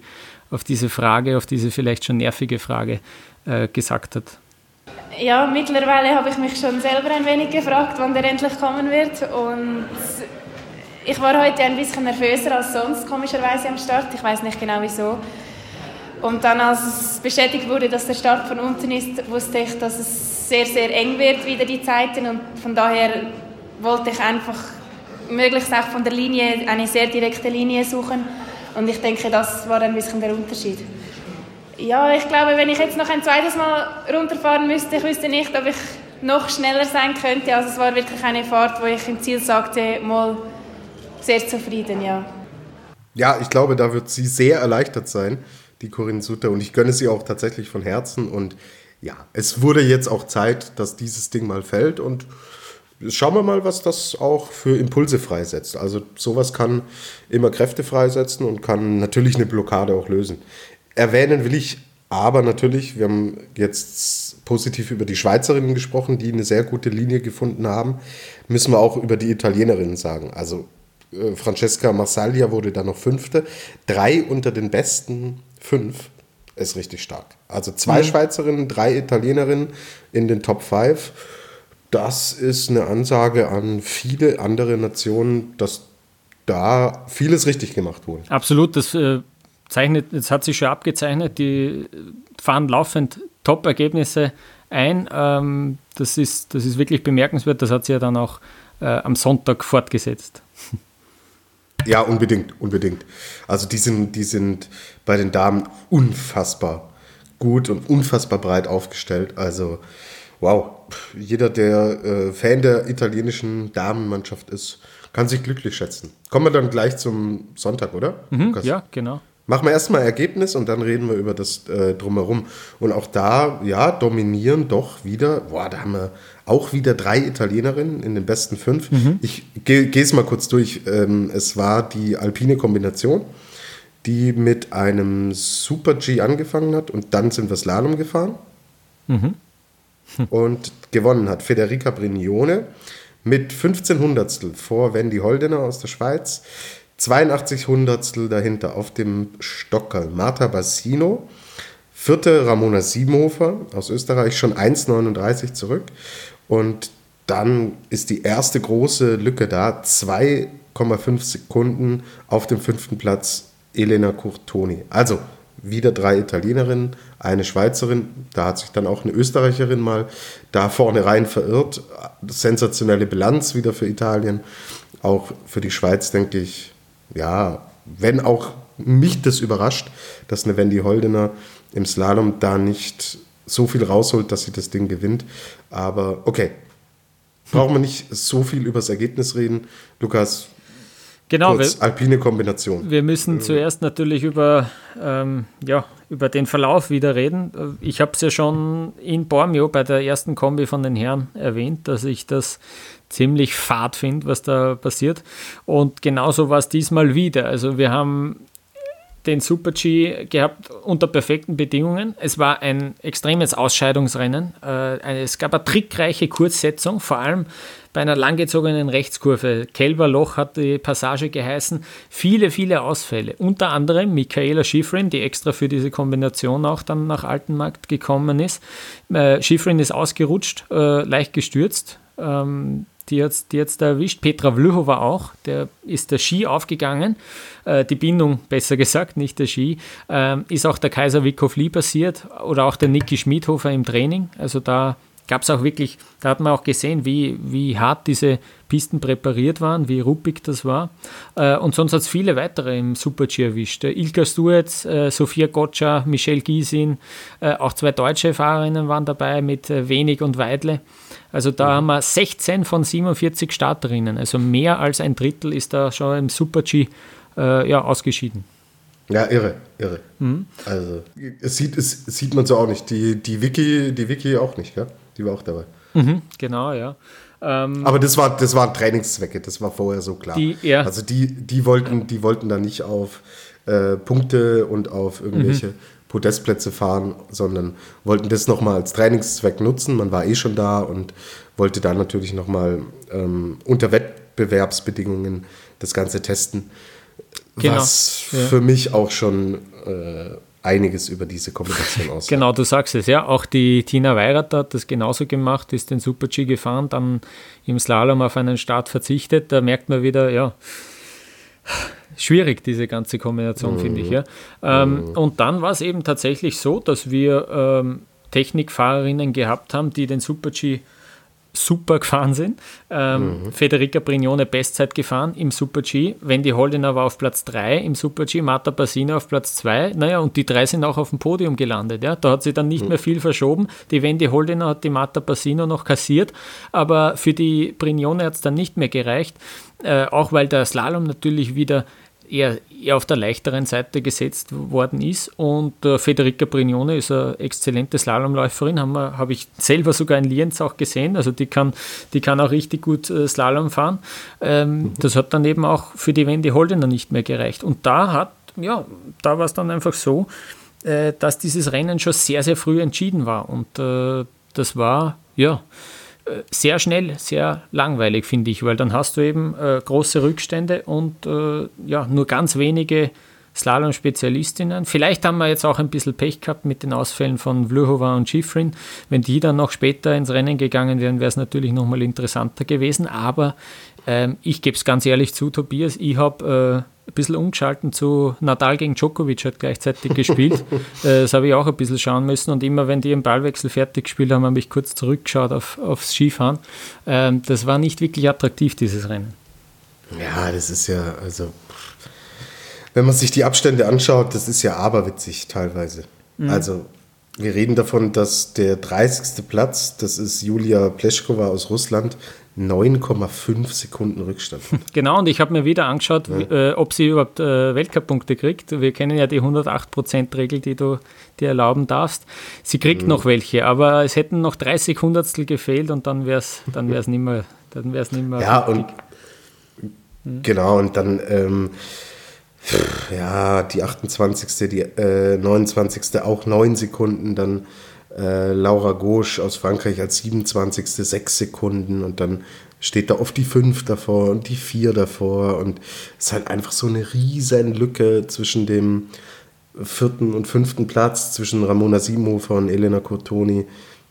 auf diese Frage, auf diese vielleicht schon nervige Frage äh, gesagt hat. Ja, mittlerweile habe ich mich schon selber ein wenig gefragt, wann der endlich kommen wird. Und ich war heute ein bisschen nervöser als sonst, komischerweise am Start. Ich weiß nicht genau wieso. Und dann, als es bestätigt wurde, dass der Start von unten ist, wusste ich, dass es sehr, sehr eng wird, wieder die Zeiten. Und von daher wollte ich einfach möglichst auch von der Linie eine sehr direkte Linie suchen. Und ich denke, das war ein bisschen der Unterschied. Ja, ich glaube, wenn ich jetzt noch ein zweites Mal runterfahren müsste, ich wüsste nicht, ob ich noch schneller sein könnte. Also es war wirklich eine Fahrt, wo ich im Ziel sagte, mal sehr zufrieden, ja. Ja, ich glaube, da wird sie sehr erleichtert sein die Corinne Sutter. Und ich gönne sie auch tatsächlich von Herzen. Und ja, es wurde jetzt auch Zeit, dass dieses Ding mal fällt. Und schauen wir mal, was das auch für Impulse freisetzt. Also sowas kann immer Kräfte freisetzen und kann natürlich eine Blockade auch lösen. Erwähnen will ich aber natürlich, wir haben jetzt positiv über die Schweizerinnen gesprochen, die eine sehr gute Linie gefunden haben, müssen wir auch über die Italienerinnen sagen. Also äh, Francesca Marsaglia wurde dann noch Fünfte. Drei unter den besten fünf ist richtig stark. Also zwei mhm. Schweizerinnen, drei Italienerinnen in den Top 5. Das ist eine Ansage an viele andere Nationen, dass da vieles richtig gemacht wurde. Absolut, das äh, zeichnet, das hat sich schon abgezeichnet. Die fahren laufend Top-Ergebnisse ein. Ähm, das, ist, das ist wirklich bemerkenswert. Das hat sie ja dann auch äh, am Sonntag fortgesetzt. Ja, unbedingt, unbedingt. Also die sind, die sind bei den Damen unfassbar gut und unfassbar breit aufgestellt. Also wow, jeder, der äh, Fan der italienischen Damenmannschaft ist, kann sich glücklich schätzen. Kommen wir dann gleich zum Sonntag, oder? Mhm, ja, genau. Machen wir erstmal Ergebnis und dann reden wir über das äh, Drumherum. Und auch da, ja, dominieren doch wieder, boah, da haben wir auch wieder drei Italienerinnen in den besten fünf. Mhm. Ich gehe es mal kurz durch. Ähm, es war die alpine Kombination, die mit einem Super G angefangen hat und dann sind wir Slalom gefahren. Mhm. Hm. Und gewonnen hat Federica Brignone mit 15 Hundertstel vor Wendy Holdener aus der Schweiz. 82 Hundertstel dahinter auf dem Stockerl Marta Bassino. Vierte Ramona Siebenhofer aus Österreich, schon 1,39 zurück. Und dann ist die erste große Lücke da, 2,5 Sekunden auf dem fünften Platz Elena Curtoni. Also wieder drei Italienerinnen, eine Schweizerin, da hat sich dann auch eine Österreicherin mal da vorne rein verirrt. Sensationelle Bilanz wieder für Italien. Auch für die Schweiz denke ich, ja, wenn auch mich das überrascht, dass eine Wendy Holdener im Slalom da nicht so viel rausholt, dass sie das Ding gewinnt. Aber okay, brauchen wir nicht so viel über das Ergebnis reden. Lukas, Genau, wir, alpine Kombination. Wir müssen zuerst natürlich über, ähm, ja, über den Verlauf wieder reden. Ich habe es ja schon in Bormio bei der ersten Kombi von den Herren erwähnt, dass ich das ziemlich fad finde, was da passiert. Und genauso war es diesmal wieder. Also wir haben den Super G gehabt unter perfekten Bedingungen. Es war ein extremes Ausscheidungsrennen. Äh, es gab eine trickreiche Kurzsetzung, vor allem bei einer langgezogenen Rechtskurve. Kelberloch hat die Passage geheißen. Viele, viele Ausfälle. Unter anderem Michaela Schifrin, die extra für diese Kombination auch dann nach Altenmarkt gekommen ist. Äh, Schifrin ist ausgerutscht, äh, leicht gestürzt. Ähm, die hat da erwischt. Petra Vlhova auch, der ist der Ski aufgegangen, äh, die Bindung besser gesagt, nicht der Ski. Ähm, ist auch der Kaiser Wikhoff Lee passiert oder auch der Niki Schmidhofer im Training. Also da gab es auch wirklich, da hat man auch gesehen, wie, wie hart diese Pisten präpariert waren, wie ruppig das war. Äh, und sonst hat es viele weitere im Super-G erwischt. Ilka Sturz, äh, Sophia Gotcha, Michelle Giesin, äh, auch zwei deutsche Fahrerinnen waren dabei mit Wenig und Weidle. Also da mhm. haben wir 16 von 47 Starterinnen, also mehr als ein Drittel ist da schon im Super-G ja, ausgeschieden. Ja, irre, irre. Mhm. Also, es sieht, es sieht man so auch nicht. Die, die Wiki, die Wiki auch nicht, ja? Die war auch dabei. Mhm, genau, ja. Ähm, Aber das, war, das waren Trainingszwecke, das war vorher so klar. Die, ja. Also die, die, wollten, die wollten da nicht auf äh, Punkte und auf irgendwelche mhm. Podestplätze fahren, sondern wollten das nochmal als Trainingszweck nutzen. Man war eh schon da und wollte da natürlich nochmal ähm, unter Wettbewerbsbedingungen das Ganze testen. Genau. Was ja. für mich auch schon äh, einiges über diese Kombination aussagt. Genau, du sagst es, ja. Auch die Tina Weirath hat das genauso gemacht, ist den Super-G gefahren, dann im Slalom auf einen Start verzichtet. Da merkt man wieder, ja, schwierig, diese ganze Kombination, mhm. finde ich. Ja. Ähm, mhm. Und dann war es eben tatsächlich so, dass wir ähm, Technikfahrerinnen gehabt haben, die den Super-G super gefahren sind. Ähm, mhm. Federica Brignone Bestzeit gefahren im Super G. Wendy Holdener war auf Platz 3 im Super G, Marta Bassino auf Platz 2. Naja, und die drei sind auch auf dem Podium gelandet. Ja. Da hat sich dann nicht mhm. mehr viel verschoben. Die Wendy Holdener hat die Marta Bassino noch kassiert, aber für die Brignone hat es dann nicht mehr gereicht. Äh, auch weil der Slalom natürlich wieder eher, eher auf der leichteren Seite gesetzt worden ist. Und äh, Federica Brignone ist eine exzellente Slalomläuferin, habe hab ich selber sogar in Lienz auch gesehen. Also die kann, die kann auch richtig gut äh, Slalom fahren. Ähm, mhm. Das hat dann eben auch für die Wendy Holdener nicht mehr gereicht. Und da hat, ja, da war es dann einfach so, äh, dass dieses Rennen schon sehr, sehr früh entschieden war. Und äh, das war, ja, sehr schnell, sehr langweilig, finde ich, weil dann hast du eben äh, große Rückstände und äh, ja, nur ganz wenige Slalom-Spezialistinnen. Vielleicht haben wir jetzt auch ein bisschen Pech gehabt mit den Ausfällen von Vlhova und Schifrin. Wenn die dann noch später ins Rennen gegangen wären, wäre es natürlich nochmal interessanter gewesen. Aber ähm, ich gebe es ganz ehrlich zu, Tobias, ich habe äh, ein bisschen umgeschalten zu Nadal gegen Djokovic hat gleichzeitig gespielt. Äh, das habe ich auch ein bisschen schauen müssen und immer wenn die im Ballwechsel fertig gespielt haben, habe ich kurz zurückgeschaut auf, aufs Skifahren. Ähm, das war nicht wirklich attraktiv, dieses Rennen. Ja, das ist ja, also, wenn man sich die Abstände anschaut, das ist ja aberwitzig teilweise. Mhm. Also, wir reden davon, dass der 30. Platz, das ist Julia Pleschkova aus Russland, 9,5 Sekunden Rückstand. Genau, und ich habe mir wieder angeschaut, ja. wie, äh, ob sie überhaupt äh, Weltcup-Punkte kriegt. Wir kennen ja die 108%-Regel, die du dir erlauben darfst. Sie kriegt mhm. noch welche, aber es hätten noch 30 Hundertstel gefehlt und dann wäre es dann wär's nicht mehr. Dann wär's nicht mehr ja, und mhm. genau, und dann. Ähm, ja, die 28., die äh, 29. auch 9 Sekunden, dann äh, Laura Gauche aus Frankreich als 27. 6 Sekunden und dann steht da oft die 5 davor und die 4 davor und es ist halt einfach so eine riesen Lücke zwischen dem vierten und fünften Platz, zwischen Ramona Siebenhofer und Elena Cortoni.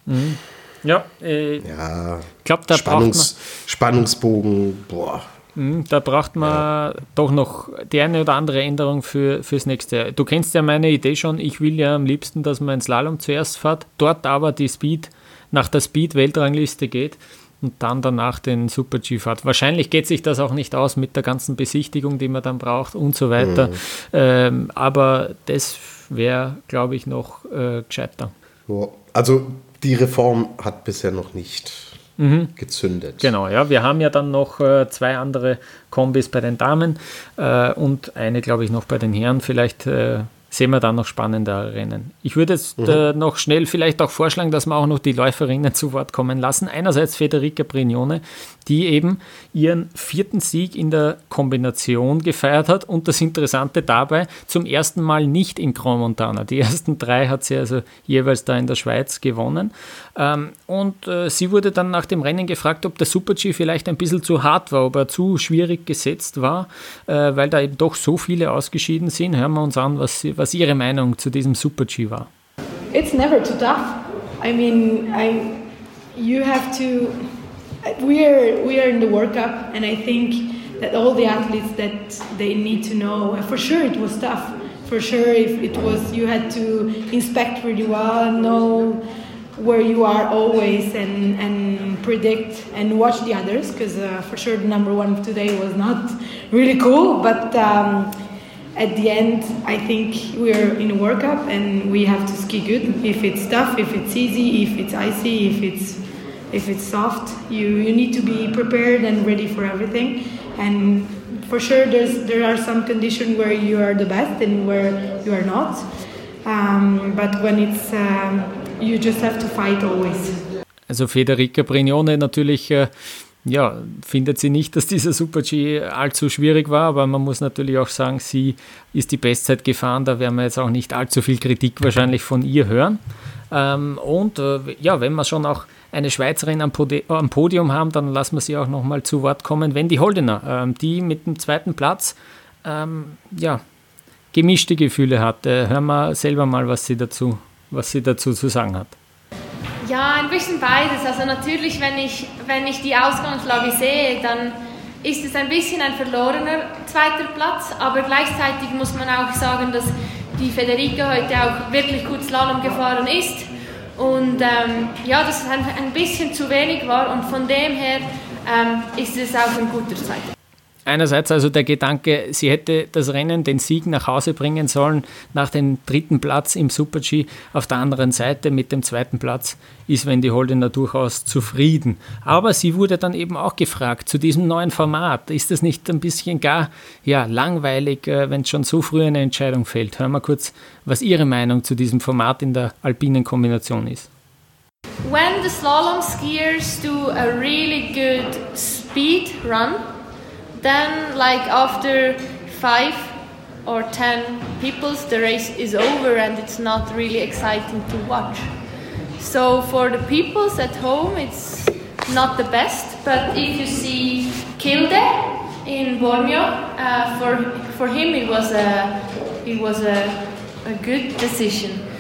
Mhm. Ja, äh, ja glaub, da Spannungs Spannungsbogen, boah. Mhm, da braucht man ja. doch noch die eine oder andere Änderung für, fürs nächste Jahr. Du kennst ja meine Idee schon. Ich will ja am liebsten, dass man ins Slalom zuerst fährt, dort aber die Speed nach der Speed-Weltrangliste geht und dann danach den Super-G fährt. Wahrscheinlich geht sich das auch nicht aus mit der ganzen Besichtigung, die man dann braucht und so weiter. Mhm. Ähm, aber das wäre, glaube ich, noch äh, gescheiter. Also die Reform hat bisher noch nicht mhm. gezündet. Genau, ja. Wir haben ja dann noch äh, zwei andere Kombis bei den Damen äh, und eine, glaube ich, noch bei den Herren. Vielleicht äh, sehen wir dann noch spannender Rennen. Ich würde jetzt mhm. äh, noch schnell vielleicht auch vorschlagen, dass wir auch noch die Läuferinnen zu Wort kommen lassen. Einerseits Federica Brignone, die eben ihren vierten Sieg in der Kombination gefeiert hat und das Interessante dabei zum ersten Mal nicht in Grand Montana. Die ersten drei hat sie also jeweils da in der Schweiz gewonnen. Ähm, und äh, sie wurde dann nach dem Rennen gefragt, ob der Super-G vielleicht ein bisschen zu hart war, ob er zu schwierig gesetzt war, äh, weil da eben doch so viele ausgeschieden sind. Hören wir uns an, was, was Ihre Meinung zu diesem Super-G war. It's never too tough. I mean, I, you have to we are we are in the World Cup, and I think that all the athletes that they need to know. For sure, it was tough. For sure, if it was, you had to inspect really well, know where you are always and, and predict and watch the others because uh, for sure the number one today was not really cool but um, at the end i think we're in a world cup and we have to ski good if it's tough if it's easy if it's icy if it's if it's soft you, you need to be prepared and ready for everything and for sure there's there are some conditions where you are the best and where you are not um, but when it's um, you just have to fight always. Also Federica Brignone natürlich, äh, ja, findet sie nicht, dass dieser Super-G allzu schwierig war, aber man muss natürlich auch sagen, sie ist die Bestzeit gefahren, da werden wir jetzt auch nicht allzu viel Kritik wahrscheinlich von ihr hören. Ähm, und äh, ja, wenn wir schon auch eine Schweizerin am, Podi am, Podium haben, dann lassen wir sie auch nochmal zu Wort kommen. Wendy Holdener, ähm, die mit dem zweiten Platz, ähm, ja, gemischte Gefühle hat. Äh, hören wir selber mal, was sie dazu was sie dazu zu sagen hat. Ja, ein bisschen beides. Also natürlich, wenn ich, wenn ich die Ausgangslage sehe, dann ist es ein bisschen ein verlorener zweiter Platz, aber gleichzeitig muss man auch sagen, dass die Federica heute auch wirklich gut Slalom gefahren ist und ähm, ja, dass es ein, ein bisschen zu wenig war. Und von dem her ähm, ist es auch ein guter zweiter Einerseits also der Gedanke, sie hätte das Rennen, den Sieg nach Hause bringen sollen nach dem dritten Platz im Super-G. Auf der anderen Seite mit dem zweiten Platz ist Wendy Holdener durchaus zufrieden. Aber sie wurde dann eben auch gefragt zu diesem neuen Format. Ist das nicht ein bisschen gar ja, langweilig, äh, wenn schon so früh eine Entscheidung fällt? Hören wir kurz, was Ihre Meinung zu diesem Format in der alpinen Kombination ist. When the slalom skiers do a really good speed run, then like after five or ten peoples the race is over and it's not really exciting to watch. So for the peoples at home it's not the best but if you see kilde in borneo uh, for for him it was a it was a, a good decision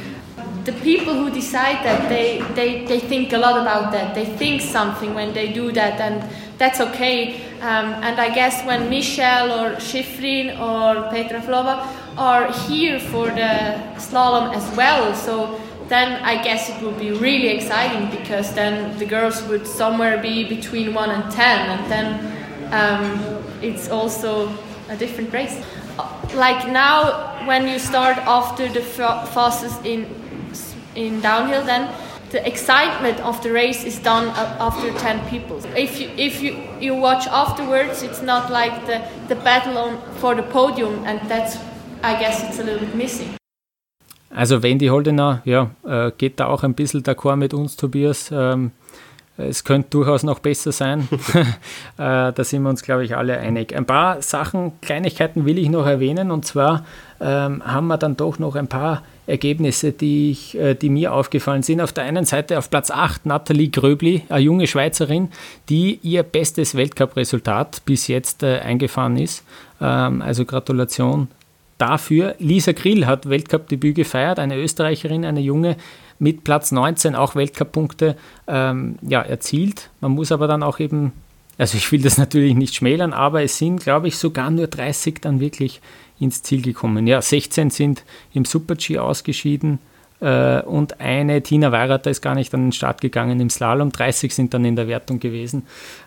the people who decide that they, they, they think a lot about that they think something when they do that and that's okay. Um, and I guess when Michelle or Schifrin or Petra Flova are here for the slalom as well, so then I guess it would be really exciting because then the girls would somewhere be between 1 and 10, and then um, it's also a different race. Like now, when you start after the fastest in in downhill, then the excitement of the race is done after 10 people. If you, if you, you watch afterwards, it's not like the, the battle on, for the podium, and that's, I guess, it's a little bit missing. Also Wendy Holdener, ja, äh, geht da auch ein bisschen d'accord mit uns, Tobias. Ähm, es könnte durchaus noch besser sein. Äh, da sind wir uns, glaube ich, alle einig. Ein paar Sachen, Kleinigkeiten will ich noch erwähnen. Und zwar ähm, haben wir dann doch noch ein paar Ergebnisse, die, ich, äh, die mir aufgefallen sind. Auf der einen Seite auf Platz 8 Nathalie Gröbli, eine junge Schweizerin, die ihr bestes Weltcupresultat bis jetzt äh, eingefahren ist. Ähm, also Gratulation dafür. Lisa Grill hat Weltcup-Debüt gefeiert, eine Österreicherin, eine junge, mit Platz 19 auch Weltcup-Punkte ähm, ja, erzielt. Man muss aber dann auch eben, also ich will das natürlich nicht schmälern, aber es sind, glaube ich, sogar nur 30 dann wirklich ins Ziel gekommen. Ja, 16 sind im Super-G ausgeschieden äh, und eine, Tina Weirater, ist gar nicht an den Start gegangen im Slalom. 30 sind dann in der Wertung gewesen.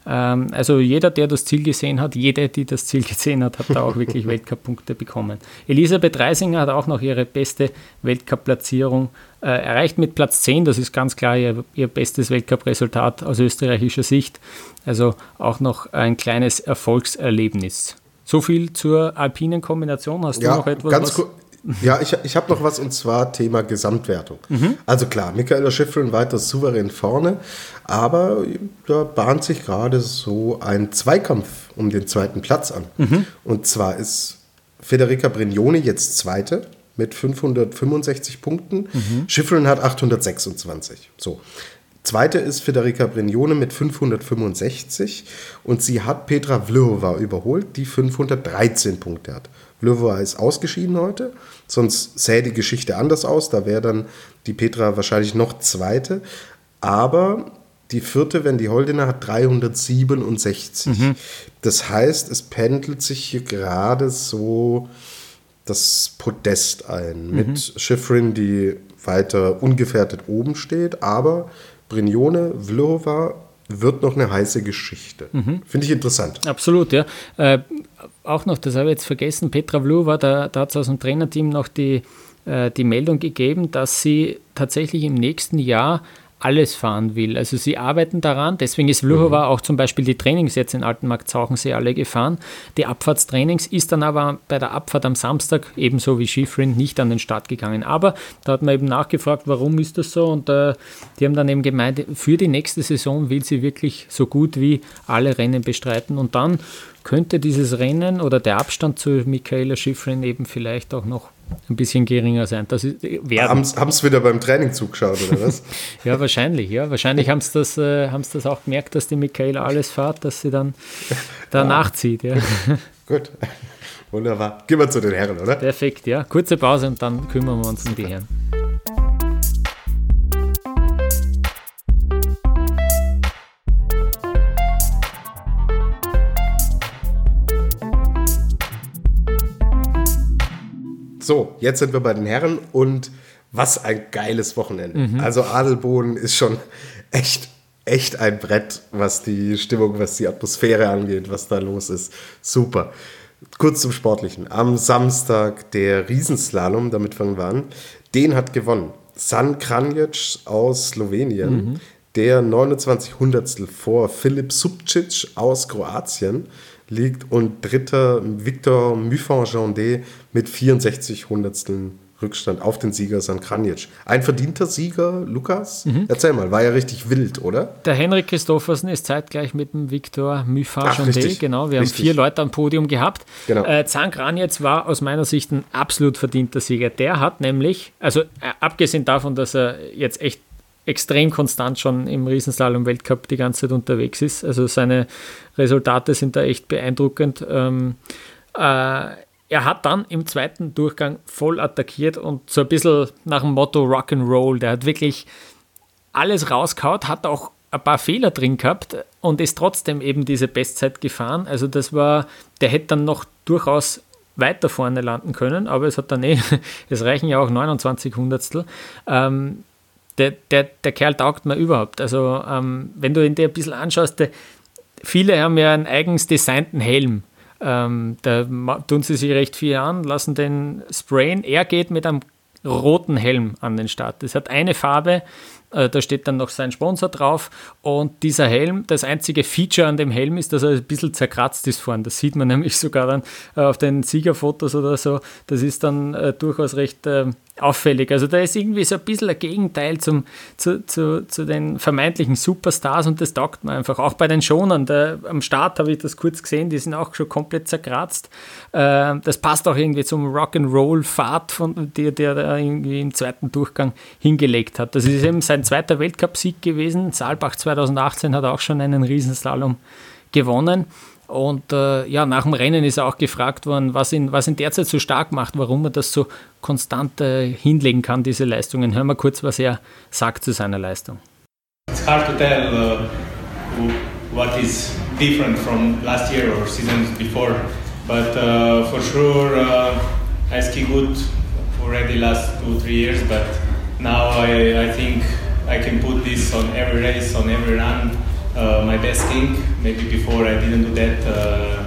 Ähm, also jeder, der das Ziel gesehen hat, jede, die das Ziel gesehen hat, hat da auch wirklich Weltcup-Punkte bekommen. Elisabeth Reisinger hat auch noch ihre beste Weltcup-Platzierung äh, erreicht mit Platz 10. Das ist ganz klar ihr, ihr bestes Weltcup-Resultat aus österreichischer Sicht. Also auch noch ein kleines Erfolgserlebnis. So viel zur alpinen Kombination. Hast ja, du noch etwas? Ganz kurz. Ja, ich, ich habe noch was und zwar Thema Gesamtwertung. Mhm. Also klar, Michaela Schiffrin weiter souverän vorne, aber da bahnt sich gerade so ein Zweikampf um den zweiten Platz an. Mhm. Und zwar ist Federica Brignone jetzt Zweite mit 565 Punkten. Mhm. Schiffrin hat 826. So. Zweite ist Federica Brignone mit 565 und sie hat Petra Vlhova überholt, die 513 Punkte hat. Vlhova ist ausgeschieden heute, sonst sähe die Geschichte anders aus, da wäre dann die Petra wahrscheinlich noch Zweite, aber die vierte, wenn die Holdener hat 367. Mhm. Das heißt, es pendelt sich hier gerade so das Podest ein. Mit mhm. Schifrin, die weiter ungefährdet oben steht, aber Brignone, Vlhova wird noch eine heiße Geschichte. Mhm. Finde ich interessant. Absolut, ja. Äh, auch noch, das habe ich jetzt vergessen, Petra Vlhova, da, da hat es aus dem Trainerteam noch die, äh, die Meldung gegeben, dass sie tatsächlich im nächsten Jahr alles fahren will. Also sie arbeiten daran, deswegen ist Vlhova mhm. auch zum Beispiel die Trainings jetzt in Altenmarkt-Zauchensee alle gefahren. Die Abfahrtstrainings ist dann aber bei der Abfahrt am Samstag, ebenso wie Schifrin, nicht an den Start gegangen. Aber da hat man eben nachgefragt, warum ist das so und äh, die haben dann eben gemeint, für die nächste Saison will sie wirklich so gut wie alle Rennen bestreiten und dann könnte dieses Rennen oder der Abstand zu Michaela Schifrin eben vielleicht auch noch ein bisschen geringer sein. Das ist, Haben sie wieder beim Training zugeschaut, oder was? ja, wahrscheinlich. Ja. Wahrscheinlich haben sie das, äh, das auch gemerkt, dass die Michaela alles fährt, dass sie dann danach ah. zieht. Ja. Gut, wunderbar. Gehen wir zu den Herren, oder? Perfekt, ja. Kurze Pause und dann kümmern wir uns um die Herren. So, jetzt sind wir bei den Herren und was ein geiles Wochenende. Mhm. Also Adelboden ist schon echt, echt ein Brett, was die Stimmung, was die Atmosphäre angeht, was da los ist. Super. Kurz zum Sportlichen. Am Samstag der Riesenslalom, damit fangen wir an, den hat gewonnen. San Kranjic aus Slowenien, mhm. der 29 Hundertstel vor Filip Subcic aus Kroatien liegt und dritter Victor Muffangendé mit 64 Hundertsteln Rückstand auf den Sieger San Kranjic. Ein verdienter Sieger, Lukas? Mhm. Erzähl mal, war ja richtig wild, oder? Der Henrik Christoffersen ist zeitgleich mit dem Victor Muffangendé, genau. Wir richtig. haben vier Leute am Podium gehabt. Genau. Äh, San Kranjic war aus meiner Sicht ein absolut verdienter Sieger. Der hat nämlich, also äh, abgesehen davon, dass er jetzt echt extrem konstant schon im Riesenslalom-Weltcup die ganze Zeit unterwegs ist. Also seine Resultate sind da echt beeindruckend. Ähm, äh, er hat dann im zweiten Durchgang voll attackiert und so ein bisschen nach dem Motto Rock'n'Roll. Der hat wirklich alles rausgehaut, hat auch ein paar Fehler drin gehabt und ist trotzdem eben diese Bestzeit gefahren. Also das war, der hätte dann noch durchaus weiter vorne landen können, aber es hat dann eh, es reichen ja auch 29 Hundertstel. Ähm, der, der, der Kerl taugt mir überhaupt. Also, ähm, wenn du ihn dir ein bisschen anschaust, der, viele haben ja einen eigens designten Helm. Ähm, da tun sie sich recht viel an, lassen den sprayen. Er geht mit einem roten Helm an den Start. Das hat eine Farbe, äh, da steht dann noch sein Sponsor drauf und dieser Helm, das einzige Feature an dem Helm ist, dass er ein bisschen zerkratzt ist vorne. Das sieht man nämlich sogar dann äh, auf den Siegerfotos oder so. Das ist dann äh, durchaus recht auffällig. Also da ist irgendwie so ein bisschen ein Gegenteil zum, zu, zu, zu den vermeintlichen Superstars und das taugt mir einfach. Auch bei den Schonern, der, am Start habe ich das kurz gesehen, die sind auch schon komplett zerkratzt. Äh, das passt auch irgendwie zum Rock'n'Roll-Fahrt, der der da irgendwie im zweiten Durchgang hingelegt hat. Das ist eben sein zweiter Weltcupsieg gewesen. Saalbach 2018 hat auch schon einen Riesenslalom gewonnen. Und äh, ja, nach dem Rennen ist er auch gefragt worden, was ihn, was ihn derzeit so stark macht, warum er das so konstant äh, hinlegen kann, diese Leistungen. Hören wir kurz, was er sagt zu seiner Leistung. It's hard to tell uh, what is different from last year or seasons before, but uh, for sure uh, I ski good already last two three years, but now I, I think I can put this on every race, on every run. Uh, my best skiing. Maybe before I didn't do that uh,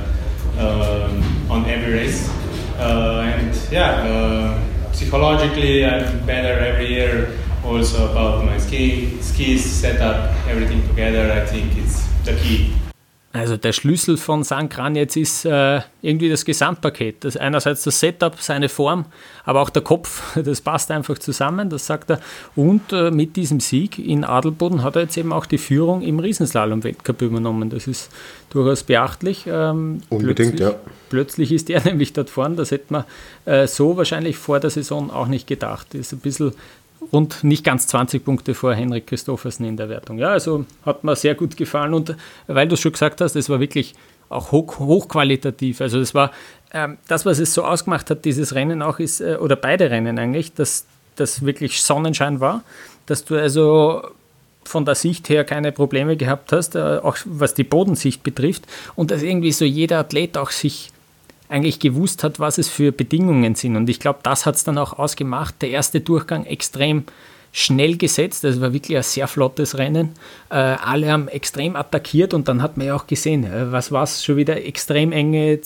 um, on every race. Uh, and yeah, psychologically I'm better every year. Also about my ski, skis, setup, everything together. I think it's the key. Also der Schlüssel von Sankran jetzt ist äh, irgendwie das Gesamtpaket. Das einerseits das Setup, seine Form, aber auch der Kopf, das passt einfach zusammen, das sagt er. Und äh, mit diesem Sieg in Adelboden hat er jetzt eben auch die Führung im Riesenslalom-Weltcup übernommen. Das ist durchaus beachtlich. Ähm, Unbedingt, plötzlich, ja. Plötzlich ist er nämlich dort vorne, das hätte man äh, so wahrscheinlich vor der Saison auch nicht gedacht. Das ist ein bisschen und nicht ganz 20 Punkte vor Henrik Christoffersen in der Wertung. Ja, also hat mir sehr gut gefallen und weil du es schon gesagt hast, es war wirklich auch hoch, hochqualitativ. Also das war ähm, das, was es so ausgemacht hat, dieses Rennen auch ist, äh, oder beide Rennen eigentlich, dass das wirklich Sonnenschein war, dass du also von der Sicht her keine Probleme gehabt hast, äh, auch was die Bodensicht betrifft und dass irgendwie so jeder Athlet auch sich eigentlich gewusst hat, was es für Bedingungen sind. Und ich glaube, das hat es dann auch ausgemacht. Der erste Durchgang extrem schnell gesetzt. Das war wirklich ein sehr flottes Rennen. Äh, alle haben extrem attackiert und dann hat man ja auch gesehen, äh, was war es, schon wieder extrem enge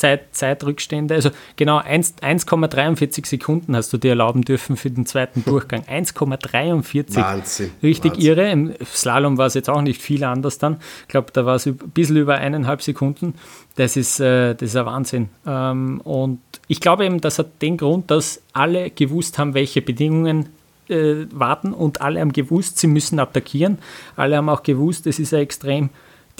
Zeit, Zeitrückstände. Also genau 1,43 Sekunden hast du dir erlauben dürfen für den zweiten Durchgang. 1,43. Wahnsinn. Richtig Wahnsinn. irre. Im Slalom war es jetzt auch nicht viel anders dann. Ich glaube, da war es ein bisschen über eineinhalb Sekunden. Das ist, äh, das ist ein Wahnsinn. Ähm, und ich glaube eben, das hat den Grund, dass alle gewusst haben, welche Bedingungen äh, warten und alle haben gewusst, sie müssen attackieren. Alle haben auch gewusst, es ist ein extrem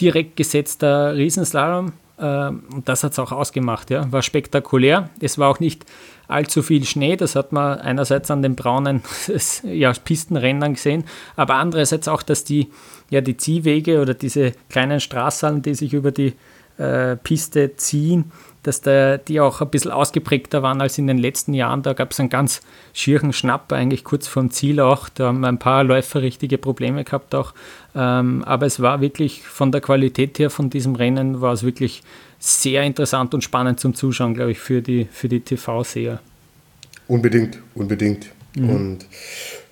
direkt gesetzter Riesenslalom und das hat es auch ausgemacht. Ja. War spektakulär. Es war auch nicht allzu viel Schnee. Das hat man einerseits an den braunen ja, Pistenrändern gesehen, aber andererseits auch, dass die, ja, die Ziehwege oder diese kleinen Straßen, die sich über die äh, Piste ziehen, dass da, die auch ein bisschen ausgeprägter waren als in den letzten Jahren. Da gab es einen ganz schierchen Schnapp, eigentlich kurz vom Ziel auch. Da haben ein paar Läufer richtige Probleme gehabt auch. Ähm, aber es war wirklich von der Qualität her von diesem Rennen war es wirklich sehr interessant und spannend zum Zuschauen, glaube ich, für die, für die TV-Seher. Unbedingt, unbedingt. Mhm. Und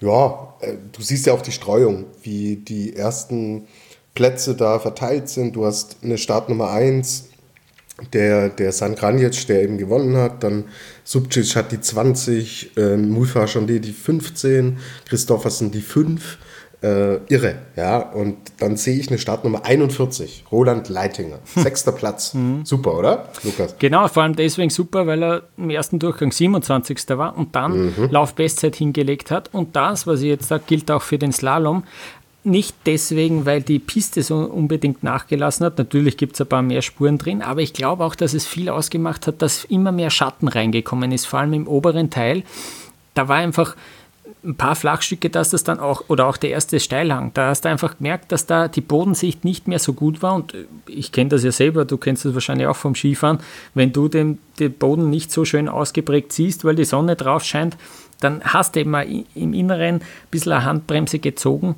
ja, äh, du siehst ja auch die Streuung, wie die ersten Plätze da verteilt sind. Du hast eine Startnummer 1, der, der San Granic, der eben gewonnen hat, dann Subcic hat die 20, äh, Mulfa Chondé die 15, Christoffersen die 5. Äh, irre, ja. Und dann sehe ich eine Startnummer 41, Roland Leitinger, sechster Platz. Mhm. Super, oder, Lukas? Genau, vor allem deswegen super, weil er im ersten Durchgang 27. war und dann mhm. Laufbestzeit hingelegt hat. Und das, was ich jetzt sage, gilt auch für den Slalom nicht deswegen, weil die Piste so unbedingt nachgelassen hat. Natürlich gibt es ein paar mehr Spuren drin, aber ich glaube auch, dass es viel ausgemacht hat, dass immer mehr Schatten reingekommen ist, vor allem im oberen Teil. Da war einfach ein paar Flachstücke, dass das dann auch, oder auch der erste Steilhang, da hast du einfach gemerkt, dass da die Bodensicht nicht mehr so gut war. Und ich kenne das ja selber, du kennst das wahrscheinlich auch vom Skifahren. Wenn du den, den Boden nicht so schön ausgeprägt siehst, weil die Sonne drauf scheint, dann hast du eben im Inneren ein bisschen eine Handbremse gezogen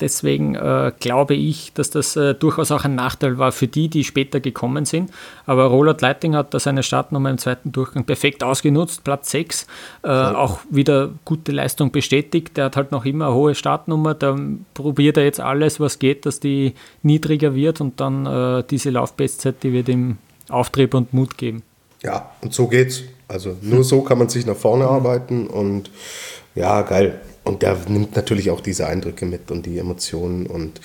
Deswegen äh, glaube ich, dass das äh, durchaus auch ein Nachteil war für die, die später gekommen sind. Aber Roland Leiting hat da seine Startnummer im zweiten Durchgang perfekt ausgenutzt, Platz 6. Äh, auch wieder gute Leistung bestätigt. Der hat halt noch immer eine hohe Startnummer. Da probiert er jetzt alles, was geht, dass die niedriger wird und dann äh, diese Laufbestzeit, die wird ihm Auftrieb und Mut geben. Ja, und so geht's. Also nur so kann man sich nach vorne arbeiten und ja, geil. Und der nimmt natürlich auch diese Eindrücke mit und die Emotionen und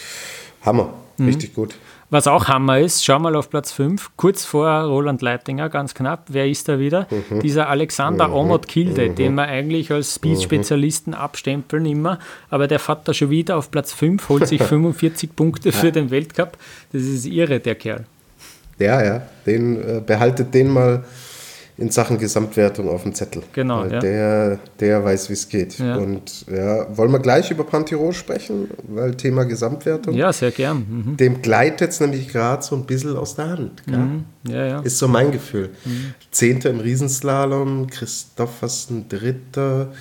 Hammer, mhm. richtig gut. Was auch Hammer ist, schau mal auf Platz 5, kurz vor Roland Leitinger, ganz knapp. Wer ist da wieder? Mhm. Dieser Alexander mhm. Omot Kilde, mhm. den wir eigentlich als Speed-Spezialisten mhm. abstempeln immer. Aber der fährt da schon wieder auf Platz 5, holt sich 45 Punkte für den Weltcup. Das ist irre, der Kerl. Ja, ja, den äh, behaltet den mal in Sachen Gesamtwertung auf dem Zettel. Genau. Ja. Der, der weiß, wie es geht. Ja. Und ja, wollen wir gleich über Pantiro sprechen, weil Thema Gesamtwertung. Ja, sehr gern. Mhm. Dem gleitet es nämlich gerade so ein bisschen aus der Hand. Mhm. Ja, ja. Ist so mein Gefühl. Mhm. Zehnter im Riesenslalom, Christoffersen Dritter.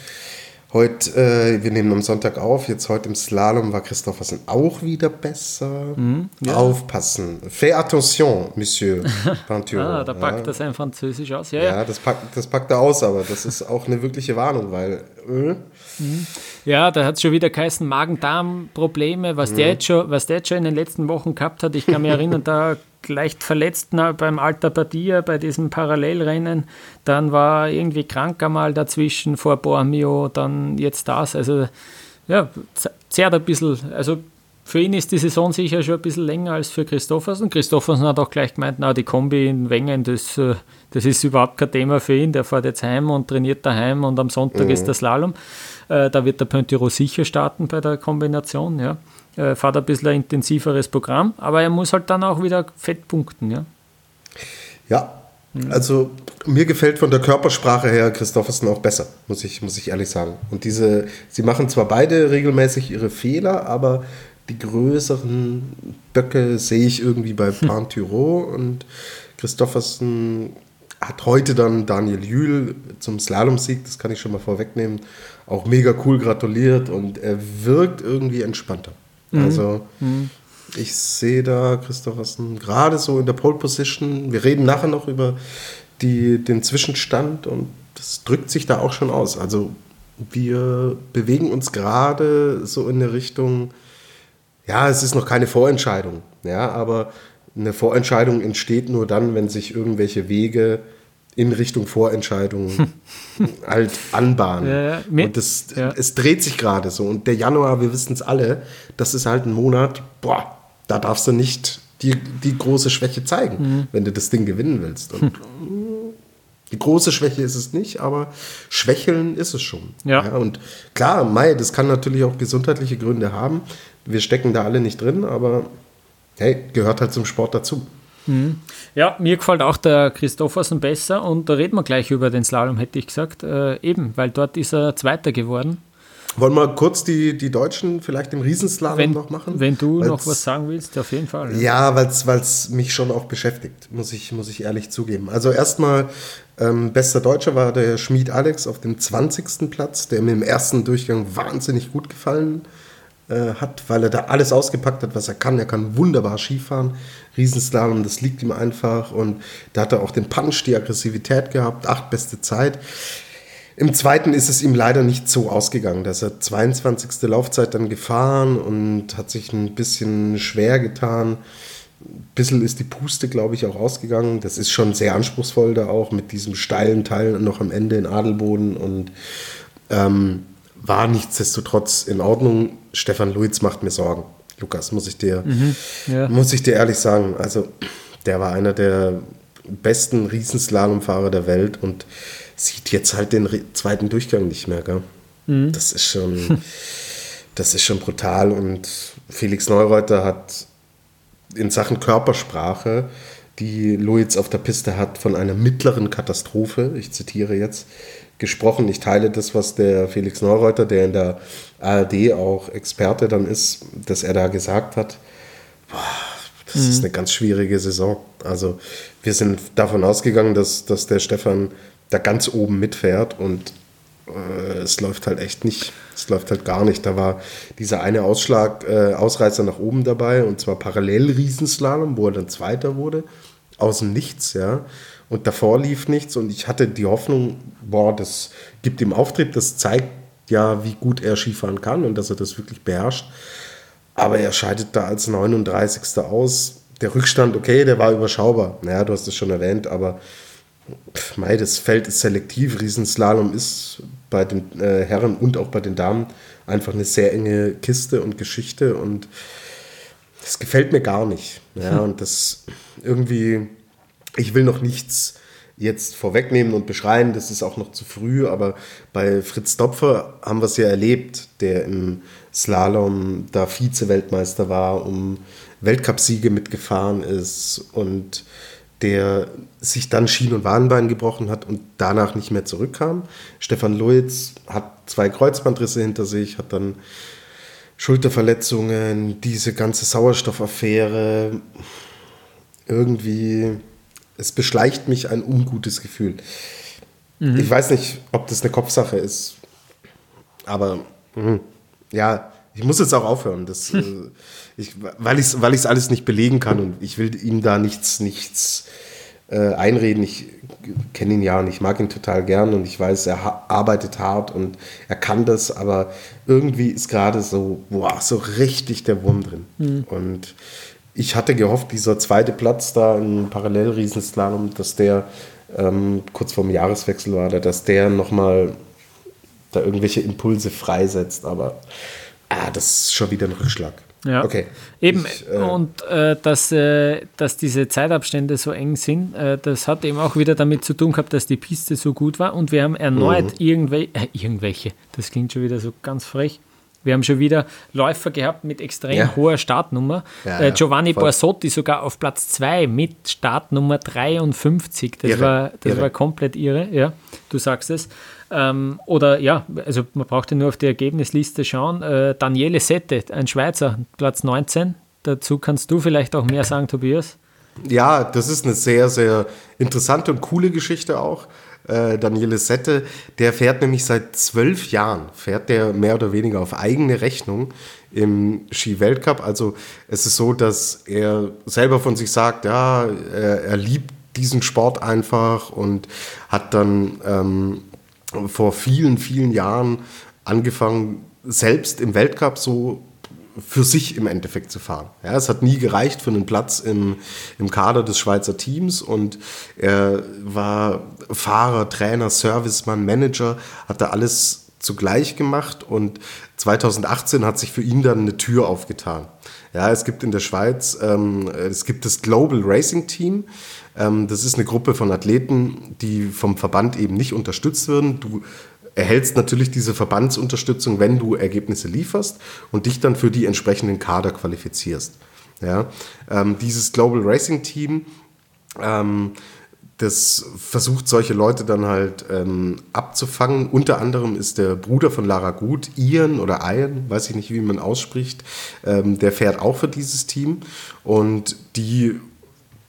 Heute, äh, wir nehmen am Sonntag auf, jetzt heute im Slalom war Christophersen auch wieder besser. Mhm, ja. Aufpassen. Fais attention, Monsieur Pinturo. ah, da packt ja. das ein Französisch aus. Ja, ja. Das, packt, das packt er aus, aber das ist auch eine wirkliche Warnung, weil... Äh, mhm. Ja, da hat es schon wieder geheißen, Magen-Darm-Probleme, was, mhm. der was der jetzt schon in den letzten Wochen gehabt hat. Ich kann mich erinnern, da leicht verletzt na, beim Alta Badia, bei diesem Parallelrennen. Dann war irgendwie krank einmal dazwischen vor Bormio, dann jetzt das. Also ja, zerrt ein bisschen. Also für ihn ist die Saison sicher schon ein bisschen länger als für Christoffersen. Christoffersen hat auch gleich gemeint, na, die Kombi in Wengen, das, äh, das ist überhaupt kein Thema für ihn. Der fährt jetzt heim und trainiert daheim und am Sonntag mhm. ist der Slalom. Äh, da wird der Pontiro sicher starten bei der Kombination. Ja äh, fährt ein bisschen ein intensiveres Programm, aber er muss halt dann auch wieder fett punkten. Ja, ja also mir gefällt von der Körpersprache her Christoffersen auch besser, muss ich, muss ich ehrlich sagen. Und diese, sie machen zwar beide regelmäßig ihre Fehler, aber die größeren Böcke sehe ich irgendwie bei Pantyro und Christoffersen hat heute dann Daniel Jühl zum Slalomsieg, das kann ich schon mal vorwegnehmen, auch mega cool gratuliert und er wirkt irgendwie entspannter. Mhm. Also, mhm. Ich sehe da Christophersen gerade so in der Pole Position. Wir reden nachher noch über die, den Zwischenstand und das drückt sich da auch schon aus. Also wir bewegen uns gerade so in eine Richtung, ja, es ist noch keine Vorentscheidung, ja, aber eine Vorentscheidung entsteht nur dann, wenn sich irgendwelche Wege in Richtung Vorentscheidung halt anbahnen. Ja, ja. Und das, ja. es dreht sich gerade so. Und der Januar, wir wissen es alle, das ist halt ein Monat, boah, da darfst du nicht die, die große Schwäche zeigen, mhm. wenn du das Ding gewinnen willst. Und die große Schwäche ist es nicht, aber Schwächeln ist es schon. Ja. ja. und klar, Mai, das kann natürlich auch gesundheitliche Gründe haben. Wir stecken da alle nicht drin, aber hey, gehört halt zum Sport dazu. Mhm. Ja, mir gefällt auch der Christoffersen besser und da reden wir gleich über den Slalom, hätte ich gesagt. Äh, eben, weil dort ist er Zweiter geworden. Wollen wir kurz die, die Deutschen vielleicht im Riesenslalom wenn, noch machen? Wenn du weil's, noch was sagen willst, auf jeden Fall. Ja, ja weil es mich schon auch beschäftigt, muss ich, muss ich ehrlich zugeben. Also erstmal, ähm, bester Deutscher war der Schmied Alex auf dem 20. Platz, der mir im ersten Durchgang wahnsinnig gut gefallen äh, hat, weil er da alles ausgepackt hat, was er kann. Er kann wunderbar Skifahren, Riesenslalom, das liegt ihm einfach. Und da hat er auch den Punch, die Aggressivität gehabt, acht beste Zeit. Im zweiten ist es ihm leider nicht so ausgegangen. Da ist er 22. Laufzeit dann gefahren und hat sich ein bisschen schwer getan. Ein bisschen ist die Puste, glaube ich, auch ausgegangen. Das ist schon sehr anspruchsvoll da auch mit diesem steilen Teil noch am Ende in Adelboden und ähm, war nichtsdestotrotz in Ordnung. Stefan Luiz macht mir Sorgen. Lukas, muss ich dir, mhm, ja. muss ich dir ehrlich sagen. Also, der war einer der besten Riesenslalomfahrer der Welt und sieht jetzt halt den zweiten Durchgang nicht mehr. Gell? Mhm. Das ist schon, das ist schon brutal. Und Felix Neureuter hat in Sachen Körpersprache, die Luiz auf der Piste hat, von einer mittleren Katastrophe, ich zitiere jetzt, gesprochen. Ich teile das, was der Felix Neureuter, der in der ARD auch Experte dann ist, dass er da gesagt hat. Boah, das mhm. ist eine ganz schwierige Saison. Also wir sind davon ausgegangen, dass, dass der Stefan da ganz oben mitfährt und äh, es läuft halt echt nicht. Es läuft halt gar nicht. Da war dieser eine Ausschlag, äh, Ausreißer nach oben dabei und zwar parallel Riesenslalom, wo er dann Zweiter wurde. Aus dem Nichts, ja. Und davor lief nichts und ich hatte die Hoffnung, boah, das gibt ihm Auftrieb, das zeigt ja, wie gut er Skifahren kann und dass er das wirklich beherrscht. Aber er scheidet da als 39. aus. Der Rückstand, okay, der war überschaubar. Naja, du hast es schon erwähnt, aber pff, mei, das Feld ist selektiv. Riesenslalom ist bei den äh, Herren und auch bei den Damen einfach eine sehr enge Kiste und Geschichte und das gefällt mir gar nicht. Ja, hm. und das irgendwie ich will noch nichts jetzt vorwegnehmen und beschreien, das ist auch noch zu früh, aber bei Fritz Dopfer haben wir es ja erlebt, der im Slalom da Vize-Weltmeister war, um Weltcupsiege mitgefahren ist und der sich dann Schien- und Wadenbein gebrochen hat und danach nicht mehr zurückkam. Stefan Luiz hat zwei Kreuzbandrisse hinter sich, hat dann Schulterverletzungen, diese ganze Sauerstoffaffäre, irgendwie es beschleicht mich ein ungutes Gefühl. Mhm. Ich weiß nicht, ob das eine Kopfsache ist, aber mh, ja, ich muss jetzt auch aufhören, das, äh, ich, weil ich es weil alles nicht belegen kann und ich will ihm da nichts, nichts äh, einreden. Ich kenne ihn ja und ich mag ihn total gern und ich weiß, er arbeitet hart und er kann das, aber irgendwie ist gerade so, boah, so richtig der Wurm drin. Mhm. Und ich hatte gehofft, dieser zweite Platz da im Parallelriesenslalom, dass der ähm, kurz vorm Jahreswechsel war, dass der nochmal da irgendwelche Impulse freisetzt. Aber ah, das ist schon wieder ein Rückschlag. Ja, okay. Eben, ich, äh, und äh, dass, äh, dass diese Zeitabstände so eng sind, äh, das hat eben auch wieder damit zu tun gehabt, dass die Piste so gut war und wir haben erneut mhm. irgendwel äh, irgendwelche, das klingt schon wieder so ganz frech, wir haben schon wieder Läufer gehabt mit extrem ja. hoher Startnummer. Ja, äh, Giovanni voll. Borsotti sogar auf Platz 2 mit Startnummer 53. Das, irre, war, das irre. war komplett irre, ja. Du sagst es. Ähm, oder ja, also man braucht ja nur auf die Ergebnisliste schauen. Äh, Daniele Sette, ein Schweizer, Platz 19. Dazu kannst du vielleicht auch mehr sagen, Tobias. Ja, das ist eine sehr, sehr interessante und coole Geschichte auch. Äh, Daniele Sette, der fährt nämlich seit zwölf Jahren, fährt der mehr oder weniger auf eigene Rechnung im Ski-Weltcup. Also es ist so, dass er selber von sich sagt, ja, er, er liebt diesen Sport einfach und hat dann ähm, vor vielen, vielen Jahren angefangen, selbst im Weltcup so für sich im Endeffekt zu fahren. Ja, es hat nie gereicht für einen Platz im, im Kader des Schweizer Teams und er war Fahrer, Trainer, Servicemann, Manager, hat da alles zugleich gemacht und 2018 hat sich für ihn dann eine Tür aufgetan. Ja, es gibt in der Schweiz, ähm, es gibt das Global Racing Team. Ähm, das ist eine Gruppe von Athleten, die vom Verband eben nicht unterstützt werden. Du erhältst natürlich diese Verbandsunterstützung, wenn du Ergebnisse lieferst und dich dann für die entsprechenden Kader qualifizierst. Ja, ähm, dieses Global Racing Team, ähm, das versucht solche Leute dann halt ähm, abzufangen. Unter anderem ist der Bruder von Lara Gut, Ian oder Ian, weiß ich nicht, wie man ausspricht, ähm, der fährt auch für dieses Team und die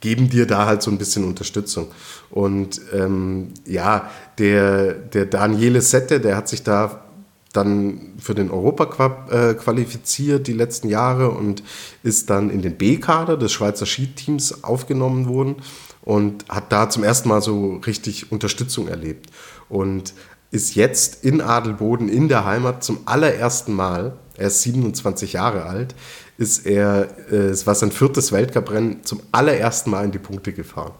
geben dir da halt so ein bisschen Unterstützung. Und ähm, ja, der, der Daniele Sette, der hat sich da dann für den Europacup äh, qualifiziert die letzten Jahre und ist dann in den B-Kader des Schweizer Skiteams aufgenommen worden und hat da zum ersten Mal so richtig Unterstützung erlebt und ist jetzt in Adelboden in der Heimat zum allerersten Mal, er ist 27 Jahre alt, ist er, äh, es war sein viertes Weltcuprennen, zum allerersten Mal in die Punkte gefahren.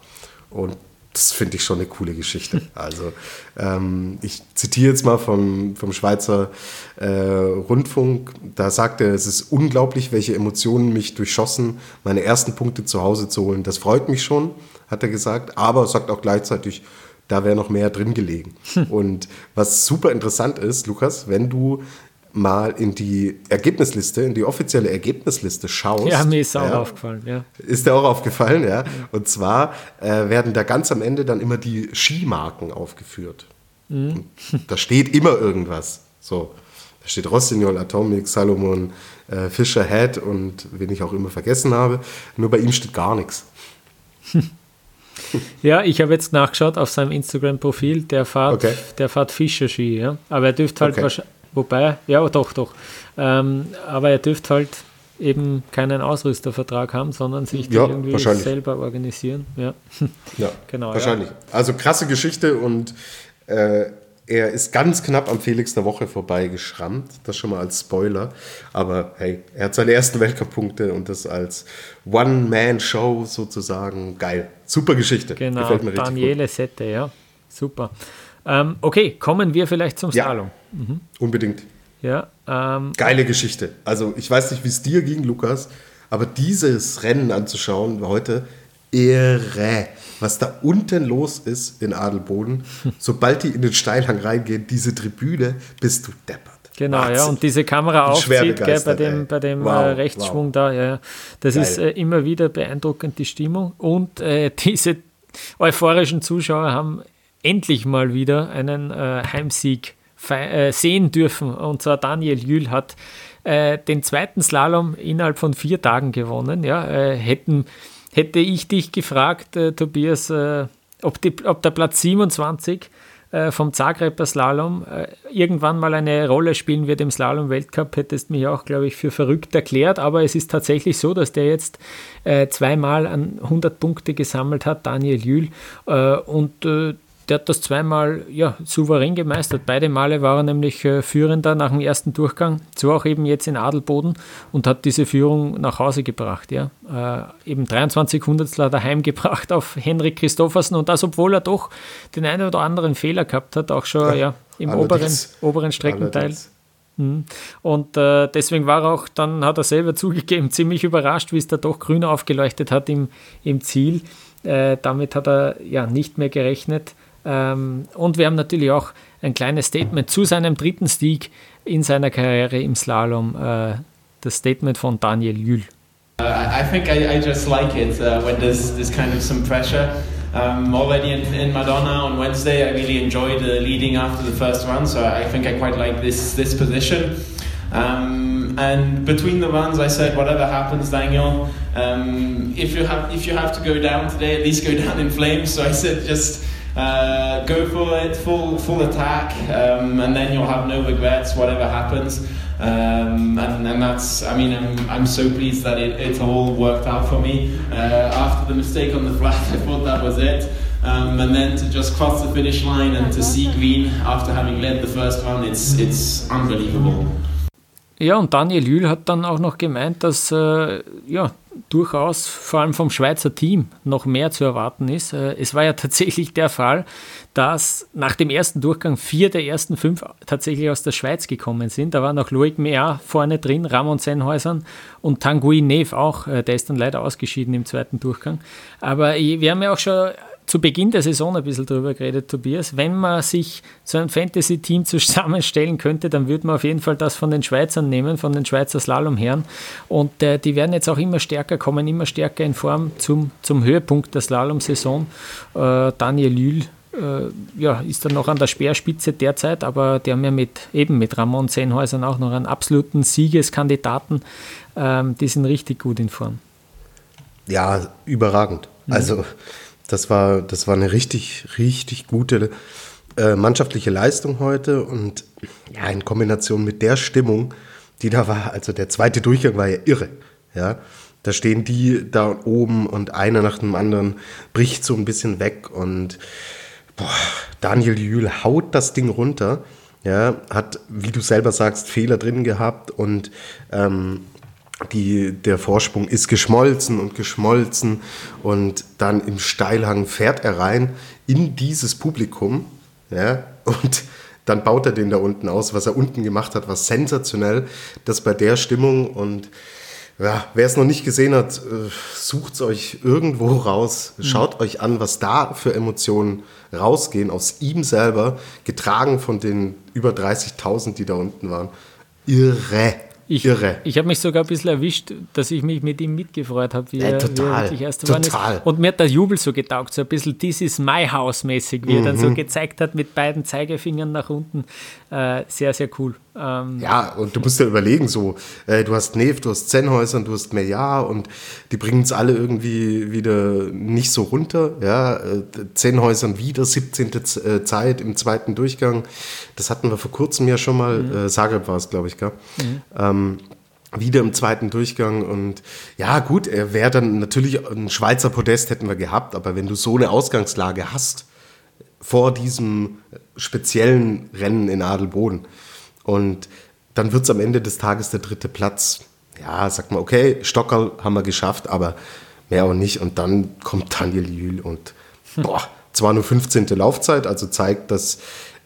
Und das finde ich schon eine coole Geschichte. Also ähm, ich zitiere jetzt mal vom, vom Schweizer äh, Rundfunk. Da sagt er, es ist unglaublich, welche Emotionen mich durchschossen, meine ersten Punkte zu Hause zu holen. Das freut mich schon, hat er gesagt, aber sagt auch gleichzeitig, da wäre noch mehr drin gelegen. Und was super interessant ist, Lukas, wenn du mal in die Ergebnisliste, in die offizielle Ergebnisliste schaust. Ja, mir ist auch ja, aufgefallen, ja. Ist dir auch aufgefallen, ja. Und zwar äh, werden da ganz am Ende dann immer die Skimarken aufgeführt. Mhm. Da steht immer irgendwas. So. Da steht Rossignol, Atomic, Salomon, äh, Fischer, Head und wen ich auch immer vergessen habe. Nur bei ihm steht gar nichts. Ja, ich habe jetzt nachgeschaut auf seinem Instagram-Profil, der fährt, okay. der fährt Fischer-Ski, ja. Aber er dürfte halt okay. wahrscheinlich Wobei, ja, doch, doch. Ähm, aber er dürfte halt eben keinen Ausrüstervertrag haben, sondern sich ja, irgendwie selber organisieren. Ja, ja genau. Wahrscheinlich. Ja. Also krasse Geschichte und äh, er ist ganz knapp am Felix der Woche vorbeigeschrammt. Das schon mal als Spoiler. Aber hey, er hat seine ersten Weltcup-Punkte und das als One-Man-Show sozusagen. Geil. Super Geschichte. Genau, Gefällt mir Daniele Sette, ja. Super. Ähm, okay, kommen wir vielleicht zum Slalom. Ja, mhm. Unbedingt. Ja, ähm, Geile Geschichte. Also ich weiß nicht, wie es dir ging, Lukas, aber dieses Rennen anzuschauen heute, irre. Was da unten los ist in Adelboden, sobald die in den Steilhang reingehen, diese Tribüne, bist du deppert. Genau, Wahnsinn. ja, und diese Kamera aufzieht gell, bei dem, bei dem wow, äh, Rechtsschwung wow. da, ja, das Geil. ist äh, immer wieder beeindruckend, die Stimmung. Und äh, diese euphorischen Zuschauer haben endlich mal wieder einen äh, Heimsieg äh, sehen dürfen. Und zwar Daniel Jühl hat äh, den zweiten Slalom innerhalb von vier Tagen gewonnen. Ja, äh, hätten, hätte ich dich gefragt, äh, Tobias, äh, ob, die, ob der Platz 27 vom Zagreber Slalom irgendwann mal eine Rolle spielen wird im Slalom-Weltcup, hättest mich auch, glaube ich, für verrückt erklärt. Aber es ist tatsächlich so, dass der jetzt zweimal an 100 Punkte gesammelt hat, Daniel Jühl. und der hat das zweimal ja, souverän gemeistert. Beide Male war er nämlich äh, Führender nach dem ersten Durchgang, so auch eben jetzt in Adelboden und hat diese Führung nach Hause gebracht. Ja. Äh, eben 23 Hundertstel daheim gebracht auf Henrik Christoffersen und das, obwohl er doch den einen oder anderen Fehler gehabt hat, auch schon ja, ja im oberen, oberen Streckenteil. Allerdings. Mhm. Und äh, deswegen war er auch, dann hat er selber zugegeben, ziemlich überrascht, wie es da doch grün aufgeleuchtet hat im, im Ziel. Äh, damit hat er ja nicht mehr gerechnet. Ähm, und wir haben natürlich auch ein kleines Statement zu seinem dritten Sieg in seiner Karriere im Slalom, äh, das Statement von Daniel Jühl. Uh, I think I, I just like it uh, when there's, there's kind of some pressure. Um, already in, in, Madonna on Wednesday, I really enjoyed uh, leading after the first run, so I think I quite like this this position. Um, and between the runs, I said, whatever happens, Daniel, um, if you have if you have to go down today, at least go down in flames. So I said, just Uh, go for it, full full attack, um, and then you'll have no regrets, whatever happens. Um, and, and that's, I mean, I'm, I'm so pleased that it, it all worked out for me. Uh, after the mistake on the flat, I thought that was it. Um, and then to just cross the finish line and to see green after having led the first one, it's, it's unbelievable. Ja, und Daniel Jühl hat dann auch noch gemeint, dass äh, ja, durchaus vor allem vom Schweizer Team noch mehr zu erwarten ist. Äh, es war ja tatsächlich der Fall, dass nach dem ersten Durchgang vier der ersten fünf tatsächlich aus der Schweiz gekommen sind. Da war noch Loic Mea vorne drin, Ramon Sennhäusern und Tanguy Neve auch. Äh, der ist dann leider ausgeschieden im zweiten Durchgang. Aber wir haben ja auch schon zu Beginn der Saison ein bisschen drüber geredet, Tobias. Wenn man sich so ein Fantasy-Team zusammenstellen könnte, dann würde man auf jeden Fall das von den Schweizern nehmen, von den Schweizer Slalomherren. Und äh, die werden jetzt auch immer stärker kommen, immer stärker in Form zum, zum Höhepunkt der Slalom-Saison. Äh, Daniel Lühl äh, ja, ist dann noch an der Speerspitze derzeit, aber die haben ja mit, eben mit Ramon Sennhäusern auch noch einen absoluten Siegeskandidaten. Ähm, die sind richtig gut in Form. Ja, überragend. Mhm. Also das war, das war eine richtig, richtig gute äh, mannschaftliche Leistung heute und ja, in Kombination mit der Stimmung, die da war, also der zweite Durchgang war ja irre. Ja, da stehen die da oben und einer nach dem anderen bricht so ein bisschen weg und boah, Daniel Jühl haut das Ding runter. Ja, hat, wie du selber sagst, Fehler drin gehabt und ähm, die, der Vorsprung ist geschmolzen und geschmolzen und dann im Steilhang fährt er rein in dieses Publikum ja, und dann baut er den da unten aus. Was er unten gemacht hat, war sensationell. Das bei der Stimmung und ja, wer es noch nicht gesehen hat, äh, sucht es euch irgendwo raus. Schaut mhm. euch an, was da für Emotionen rausgehen aus ihm selber, getragen von den über 30.000, die da unten waren. Irre. Ich, Irre. Ich habe mich sogar ein bisschen erwischt, dass ich mich mit ihm mitgefreut habe, wie, ja, er, total, wie er wirklich erst total. ist. Und mir hat der Jubel so getaugt, so ein bisschen This is my house mäßig, wie mhm. er dann so mhm. gezeigt hat mit beiden Zeigefingern nach unten. Äh, sehr, sehr cool. Ähm, ja, und du musst ja überlegen, so, äh, du hast Neve, du hast Zenhäusern, du hast Meillard und die bringen es alle irgendwie wieder nicht so runter. Ja, äh, Zenhäusern wieder 17. Äh, Zeit im zweiten Durchgang. Das hatten wir vor kurzem ja schon mal. Mhm. Äh, Zagreb war es, glaube ich, gell? Mhm. Ähm, wieder im zweiten Durchgang und ja gut, er wäre dann natürlich ein Schweizer Podest hätten wir gehabt, aber wenn du so eine Ausgangslage hast vor diesem speziellen Rennen in Adelboden, und dann wird es am Ende des Tages der dritte Platz. Ja, sagt man, okay, Stockerl haben wir geschafft, aber mehr auch nicht. Und dann kommt Daniel Jühl und boah, zwar nur 15. Laufzeit, also zeigt, dass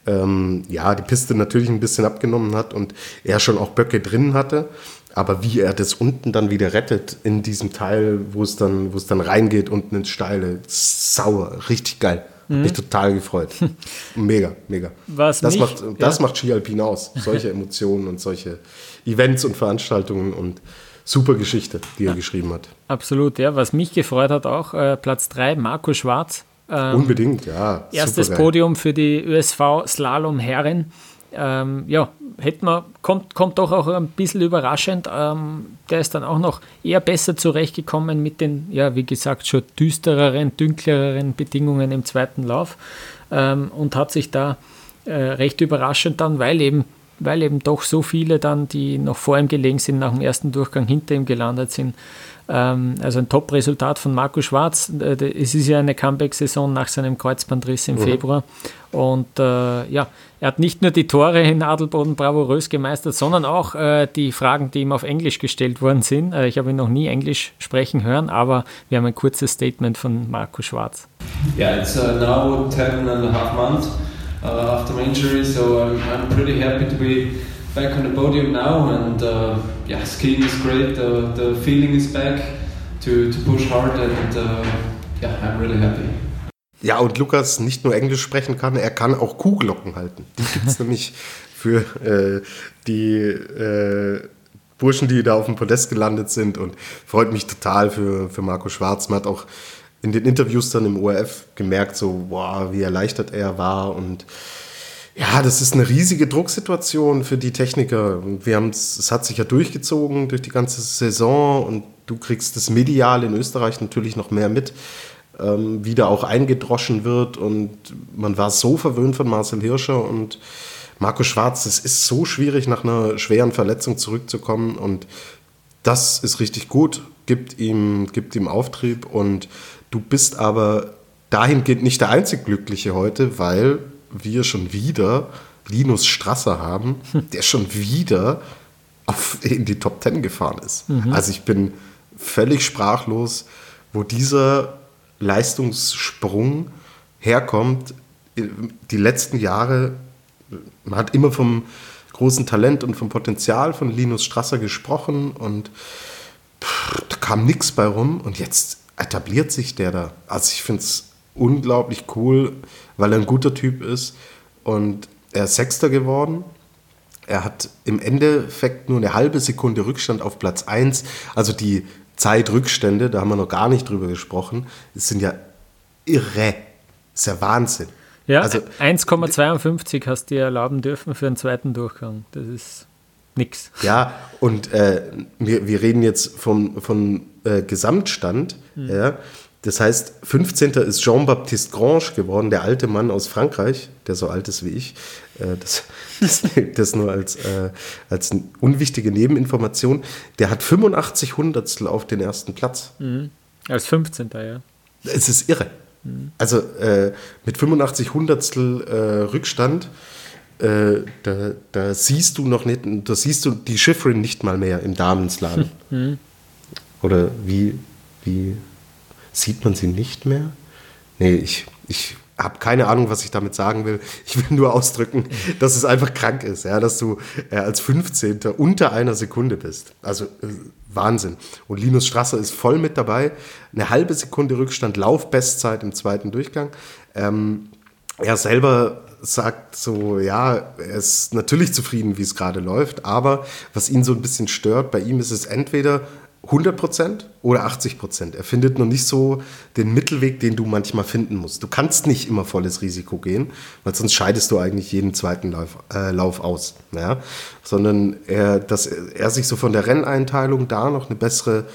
ähm, ja, die Piste natürlich ein bisschen abgenommen hat und er schon auch Böcke drin hatte. Aber wie er das unten dann wieder rettet in diesem Teil, wo es dann, wo es dann reingeht, unten ins Steile, sauer, richtig geil. Mhm. Mich total gefreut. Mega, mega. Was das mich, macht, das ja. macht Ski Alpin aus. Solche Emotionen und solche Events und Veranstaltungen und super Geschichte, die er geschrieben hat. Absolut, ja. Was mich gefreut hat auch, äh, Platz 3, Marco Schwarz. Ähm, Unbedingt, ja. Erstes Podium für die ÖSV Slalom Herren ähm, ja, hätte man, kommt, kommt doch auch ein bisschen überraschend. Ähm, der ist dann auch noch eher besser zurechtgekommen mit den, ja, wie gesagt, schon düstereren, dünklereren Bedingungen im zweiten Lauf ähm, und hat sich da äh, recht überraschend dann, weil eben, weil eben doch so viele dann, die noch vor ihm gelegen sind, nach dem ersten Durchgang hinter ihm gelandet sind, also ein Top-Resultat von Marco Schwarz. Äh, es ist ja eine Comeback-Saison nach seinem Kreuzbandriss im mhm. Februar. Und äh, ja, er hat nicht nur die Tore in Adelboden bravourös gemeistert, sondern auch äh, die Fragen, die ihm auf Englisch gestellt worden sind. Äh, ich habe ihn noch nie Englisch sprechen hören, aber wir haben ein kurzes Statement von Marco Schwarz. Yeah, it's uh, now 10 and a half months uh, after my injury, so I'm, I'm pretty happy to be back on the podium now, and uh, yeah, skiing is great. The, the feeling is back to, to push hard, and uh, yeah, I'm really happy. Ja, und Lukas nicht nur Englisch sprechen kann, er kann auch Kuhglocken halten. Die gibt es nämlich für äh, die äh, Burschen, die da auf dem Podest gelandet sind und freut mich total für, für Marco Schwarz. Man hat auch in den Interviews dann im ORF gemerkt, so, wow, wie erleichtert er war und ja, das ist eine riesige Drucksituation für die Techniker. Wir haben es hat sich ja durchgezogen durch die ganze Saison und du kriegst das medial in Österreich natürlich noch mehr mit. ähm, wieder auch eingedroschen wird und man war so verwöhnt von Marcel Hirscher und Marco Schwarz. Es ist so schwierig, nach einer schweren Verletzung zurückzukommen und das ist richtig gut, gibt ihm, gibt ihm Auftrieb und du bist aber dahingehend nicht der einzig Glückliche heute, weil wir schon wieder Linus Strasser haben, der schon wieder auf, in die Top Ten gefahren ist. Mhm. Also ich bin völlig sprachlos, wo dieser Leistungssprung herkommt. Die letzten Jahre, man hat immer vom großen Talent und vom Potenzial von Linus Strasser gesprochen und pff, da kam nichts bei rum und jetzt etabliert sich der da. Also ich finde es unglaublich cool, weil er ein guter Typ ist und er ist Sechster geworden. Er hat im Endeffekt nur eine halbe Sekunde Rückstand auf Platz 1. Also die Zeitrückstände, da haben wir noch gar nicht drüber gesprochen, das sind ja irre. Das ist ja Wahnsinn. Ja, also, 1,52 hast du dir erlauben dürfen für einen zweiten Durchgang. Das ist nix. Ja, und äh, wir, wir reden jetzt vom, vom äh, Gesamtstand. Mhm. Ja. Das heißt, 15. ist Jean-Baptiste Grange geworden, der alte Mann aus Frankreich, der so alt ist wie ich. Äh, das, das, das nur als, äh, als unwichtige Nebeninformation. Der hat 85 Hundertstel auf den ersten Platz. Mhm. Als 15. ja. Es ist irre. Mhm. Also äh, mit 85 Hundertstel äh, Rückstand, äh, da, da, siehst du noch nicht, da siehst du die Schifrin nicht mal mehr im Damenslalom. Mhm. Oder wie, wie Sieht man sie nicht mehr? Nee, ich, ich habe keine Ahnung, was ich damit sagen will. Ich will nur ausdrücken, dass es einfach krank ist, ja, dass du äh, als 15. unter einer Sekunde bist. Also äh, Wahnsinn. Und Linus Strasser ist voll mit dabei. Eine halbe Sekunde Rückstand, Laufbestzeit im zweiten Durchgang. Ähm, er selber sagt so, ja, er ist natürlich zufrieden, wie es gerade läuft, aber was ihn so ein bisschen stört, bei ihm ist es entweder 100% oder 80%. Er findet noch nicht so den Mittelweg, den du manchmal finden musst. Du kannst nicht immer volles Risiko gehen, weil sonst scheidest du eigentlich jeden zweiten Lauf, äh, Lauf aus. Ja? Sondern er, dass er sich so von der Renneinteilung da noch eine bessere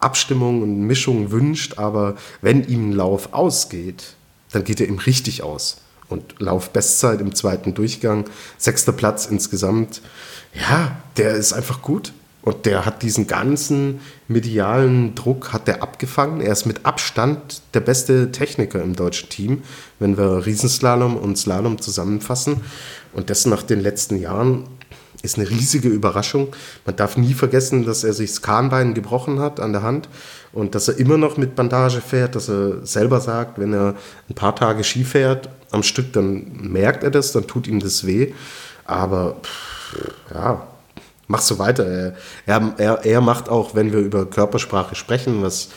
Abstimmung und Mischung wünscht, aber wenn ihm ein Lauf ausgeht, dann geht er ihm richtig aus. Und Laufbestzeit im zweiten Durchgang, sechster Platz insgesamt, ja, der ist einfach gut. Und der hat diesen ganzen medialen Druck hat der abgefangen. Er ist mit Abstand der beste Techniker im deutschen Team, wenn wir Riesenslalom und Slalom zusammenfassen. Und das nach den letzten Jahren ist eine riesige Überraschung. Man darf nie vergessen, dass er sich das Kahnbein gebrochen hat an der Hand und dass er immer noch mit Bandage fährt, dass er selber sagt, wenn er ein paar Tage Ski fährt am Stück, dann merkt er das, dann tut ihm das weh. Aber ja, mach so weiter. Er, er, er macht auch, wenn wir über Körpersprache sprechen, was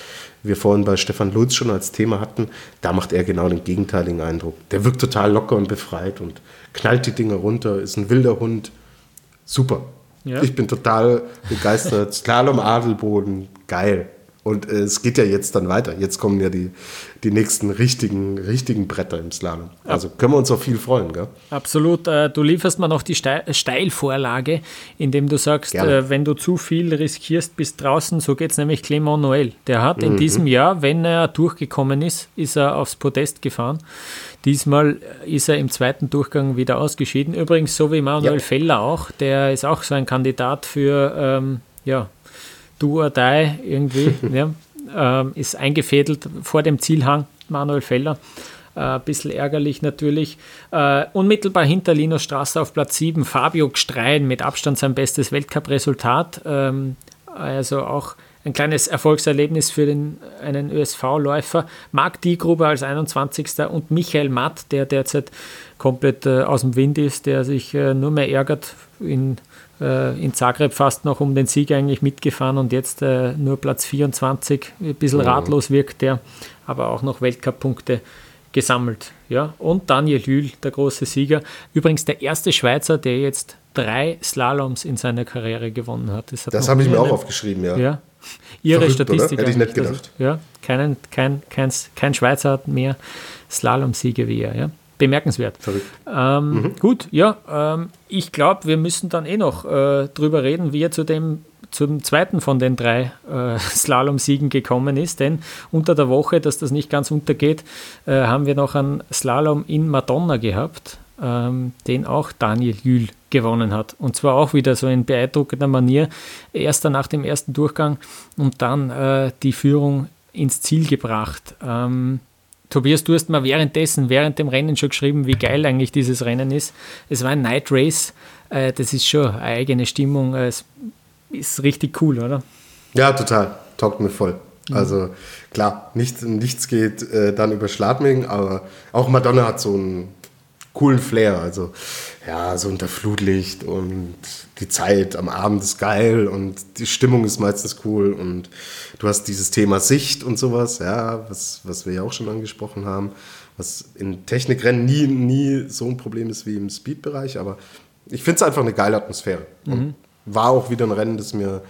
wir vorhin bei Stefan Lutz schon als Thema hatten, da macht er genau den gegenteiligen Eindruck. Der wirkt total locker und befreit und knallt die Dinge runter, ist ein wilder Hund. Super. Ja. Ich bin total begeistert. Slalom Adelboden, geil. Und äh, es geht ja jetzt dann weiter. Jetzt kommen ja die, die nächsten richtigen, richtigen Bretter im Slalom. Also können wir uns auf viel freuen, gell? Absolut. Äh, du lieferst mir noch die Steilvorlage, indem du sagst, äh, wenn du zu viel riskierst, bist draußen. So geht es nämlich Clement Noël. Der hat in mhm. diesem Jahr, wenn er durchgekommen ist, ist er aufs Podest gefahren. Diesmal ist er im zweiten Durchgang wieder ausgeschieden. Übrigens, so wie Manuel ja. Feller auch. Der ist auch so ein Kandidat für ähm, ja, Do or Die irgendwie. ja, ähm, ist eingefädelt vor dem Zielhang, Manuel Feller. Äh, ein bisschen ärgerlich natürlich. Äh, unmittelbar hinter Linus Strasser auf Platz 7, Fabio Gstrein mit Abstand sein bestes Weltcup-Resultat. Ähm, also auch ein kleines Erfolgserlebnis für den, einen ÖSV-Läufer. Marc Diegruber als 21. und Michael Matt, der derzeit komplett äh, aus dem Wind ist, der sich äh, nur mehr ärgert in äh, in Zagreb fast noch um den Sieg eigentlich mitgefahren und jetzt äh, nur Platz 24. Ein bisschen ratlos wirkt der, aber auch noch Weltcup-Punkte gesammelt. Ja? Und Daniel Hühl, der große Sieger. Übrigens der erste Schweizer, der jetzt drei Slaloms in seiner Karriere gewonnen hat. Das, hat das habe ich mir auch aufgeschrieben, ja. ja. Ihre Verrückt, Statistik. Hätte ich nicht gedacht. Also, ja, kein, kein, kein, kein Schweizer hat mehr Slalom-Siege wie er. Ja bemerkenswert. Ähm, mhm. Gut, ja, ähm, ich glaube, wir müssen dann eh noch äh, drüber reden, wie er zu dem zum zweiten von den drei äh, Slalom-Siegen gekommen ist, denn unter der Woche, dass das nicht ganz untergeht, äh, haben wir noch einen Slalom in Madonna gehabt, ähm, den auch Daniel Jühl gewonnen hat. Und zwar auch wieder so in beeindruckender Manier. Erster nach dem ersten Durchgang und dann äh, die Führung ins Ziel gebracht. Ähm, Tobias, du hast mal währenddessen, während dem Rennen schon geschrieben, wie geil eigentlich dieses Rennen ist. Es war ein Night Race. Äh, das ist schon eine eigene Stimmung. Es ist richtig cool, oder? Ja, total. Taugt mir voll. Mhm. Also klar, nichts, nichts geht äh, dann über Schladming, aber auch Madonna hat so einen coolen Flair. Also ja, so unter Flutlicht und die Zeit am Abend ist geil und die Stimmung ist meistens cool und du hast dieses Thema Sicht und sowas, ja, was, was wir ja auch schon angesprochen haben, was in Technikrennen nie, nie so ein Problem ist wie im Speed-Bereich, aber ich finde es einfach eine geile Atmosphäre. Mhm. war auch wieder ein Rennen, das mir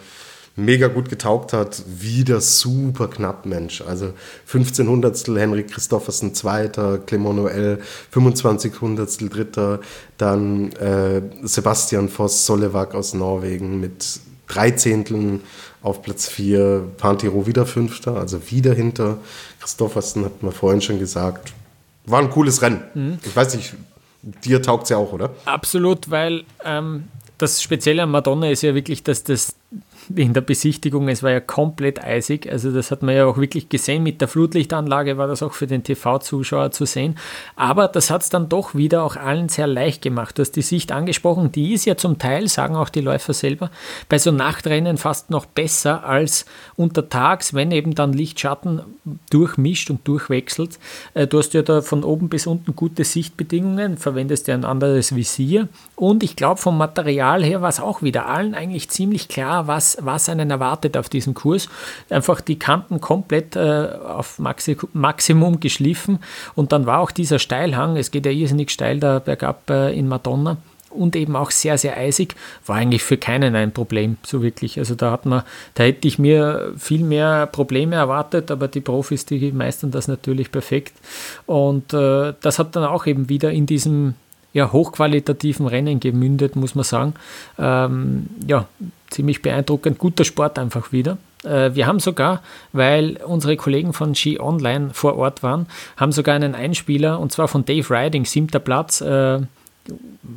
mega gut getaugt hat. Wieder super knapp, Mensch. Also 15 Hundertstel Henrik Christoffersen Zweiter, Clement Noel 25 Hundertstel Dritter, dann äh, Sebastian Voss Solevak aus Norwegen mit drei Zehnteln auf Platz 4, Pantiro wieder Fünfter, also wieder hinter Christoffersen, hat man vorhin schon gesagt. War ein cooles Rennen. Mhm. Ich weiß nicht, dir taugt es ja auch, oder? Absolut, weil ähm, das Spezielle an Madonna ist ja wirklich, dass das in der Besichtigung, es war ja komplett eisig. Also das hat man ja auch wirklich gesehen. Mit der Flutlichtanlage war das auch für den TV-Zuschauer zu sehen. Aber das hat es dann doch wieder auch allen sehr leicht gemacht. Du hast die Sicht angesprochen, die ist ja zum Teil, sagen auch die Läufer selber, bei so Nachtrennen fast noch besser als untertags, wenn eben dann Lichtschatten durchmischt und durchwechselt. Äh, du hast ja da von oben bis unten gute Sichtbedingungen, verwendest ja ein anderes Visier. Und ich glaube, vom Material her war es auch wieder allen eigentlich ziemlich klar, was was einen erwartet auf diesem Kurs. Einfach die Kanten komplett äh, auf Maxi Maximum geschliffen und dann war auch dieser Steilhang, es geht ja irrsinnig steil da bergab äh, in Madonna und eben auch sehr, sehr eisig, war eigentlich für keinen ein Problem, so wirklich. Also da hat man, da hätte ich mir viel mehr Probleme erwartet, aber die Profis, die meistern das natürlich perfekt. Und äh, das hat dann auch eben wieder in diesem ja, hochqualitativen Rennen gemündet, muss man sagen. Ähm, ja, ziemlich beeindruckend. Guter Sport einfach wieder. Äh, wir haben sogar, weil unsere Kollegen von Ski Online vor Ort waren, haben sogar einen Einspieler und zwar von Dave Riding, siebter Platz. Äh,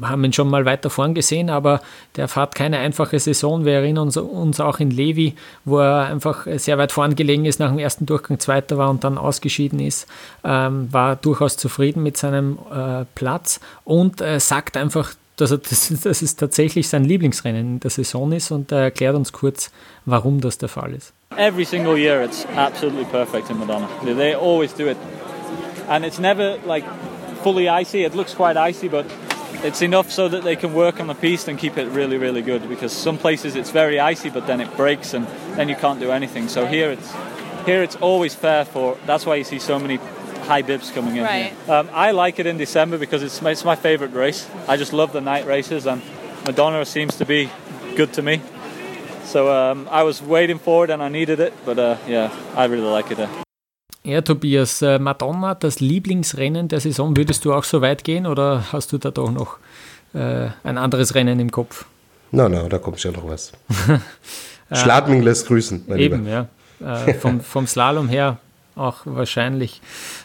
haben ihn schon mal weiter vorn gesehen, aber der fährt keine einfache Saison. Wir erinnern uns, uns, auch in Levi, wo er einfach sehr weit vorn gelegen ist, nach dem ersten Durchgang Zweiter war und dann ausgeschieden ist, ähm, war durchaus zufrieden mit seinem äh, Platz und äh, sagt einfach dass, er, das, dass es tatsächlich sein Lieblingsrennen in der Saison ist und er erklärt uns kurz, warum das der Fall ist. Every single year it's absolutely perfect in Madonna. They always do it. And it's never like fully icy. It looks quite icy, but it's enough so that they can work on the piece and keep it really, really good. Because some places it's very icy, but then it breaks and then you can't do anything. So here it's here it's always fair for. That's why you see so many high bibs coming in right. here. Um, I like it in December because it's my, it's my favorite race. I just love the night races, and Madonna seems to be good to me. So um, I was waiting for it and I needed it, but uh, yeah, I really like it. Ja, Tobias, äh, Madonna, das Lieblingsrennen der Saison, würdest du auch so weit gehen oder hast du da doch noch äh, ein anderes Rennen im Kopf? Na, no, na, no, da kommt schon noch was. Schladming lässt grüßen, mein Eben, Lieber. ja. Äh, vom, vom Slalom her auch wahrscheinlich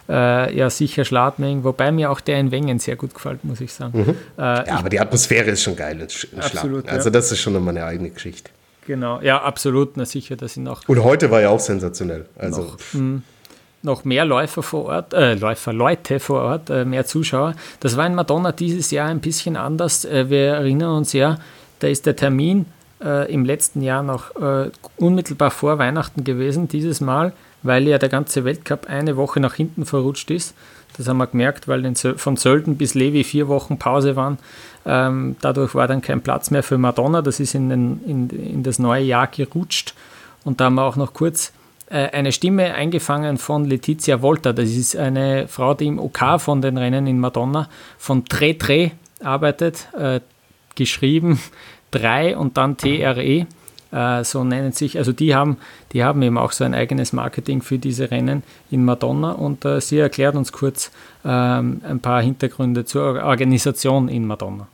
äh, ja sicher Schladming, wobei mir auch der in Wengen sehr gut gefällt, muss ich sagen. Mhm. Äh, ja, ich, aber die Atmosphäre ist schon geil in absolut, Also das ist schon nochmal eine eigene Geschichte. Genau, ja, absolut, na sicher, das sind auch. Und heute war ja auch sensationell. Also noch, hm, noch mehr Läufer vor Ort, äh, Läufer, Leute vor Ort, äh, mehr Zuschauer. Das war in Madonna dieses Jahr ein bisschen anders. Äh, wir erinnern uns ja, da ist der Termin äh, im letzten Jahr noch äh, unmittelbar vor Weihnachten gewesen. Dieses Mal weil ja der ganze Weltcup eine Woche nach hinten verrutscht ist. Das haben wir gemerkt, weil von Sölden bis Levi vier Wochen Pause waren. Ähm, dadurch war dann kein Platz mehr für Madonna. Das ist in, den, in, in das neue Jahr gerutscht. Und da haben wir auch noch kurz eine Stimme eingefangen von Letizia Volta. Das ist eine Frau, die im OK von den Rennen in Madonna von Tre Tre arbeitet. Äh, geschrieben 3 und dann TRE. Äh, so nennen sich, also die haben, die haben eben auch so ein eigenes Marketing für diese Rennen in Madonna und äh, sie erklärt uns kurz ähm, ein paar Hintergründe zur Organisation in Madonna.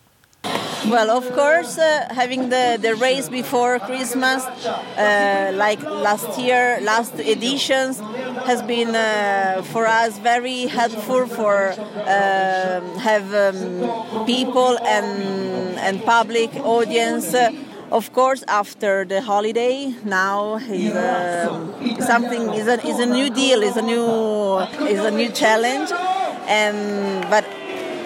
Well, of course, uh, having the, the race before Christmas, uh, like last year, last editions, has been uh, for us very helpful for um, have um, people and and public audience. Of course, after the holiday, now is um, something is a, is a new deal, is a new is a new challenge, and but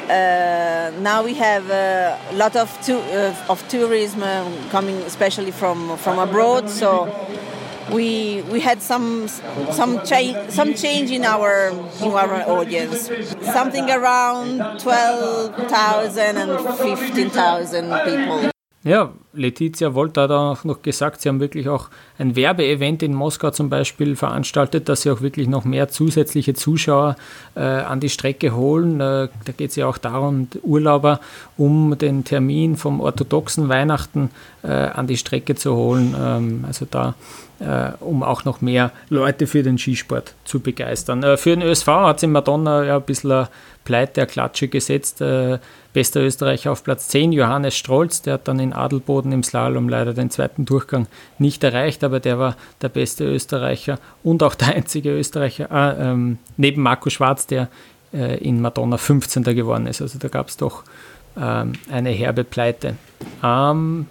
uh, now we have a lot of tu- uh, of tourism uh, coming, especially from from abroad. So we we had some some change some change in our in our audience. Something around twelve thousand and fifteen thousand people. Ja, Letizia Volt hat auch noch gesagt, sie haben wirklich auch ein Werbeevent in Moskau zum Beispiel veranstaltet, dass sie auch wirklich noch mehr zusätzliche Zuschauer äh, an die Strecke holen. Äh, da geht es ja auch darum, Urlauber, um den Termin vom orthodoxen Weihnachten äh, an die Strecke zu holen. Ähm, also da, äh, um auch noch mehr Leute für den Skisport zu begeistern. Äh, für den ÖSV hat sie Madonna ja ein bisschen eine Pleite, eine Klatsche gesetzt. Äh, bester Österreicher auf Platz 10, Johannes Strolz, der hat dann in Adelboden im Slalom leider den zweiten Durchgang nicht erreicht, aber der war der beste Österreicher und auch der einzige Österreicher, äh, ähm, neben Marco Schwarz, der äh, in Madonna 15. geworden ist. Also da gab es doch ähm, eine herbe Pleite. Ähm,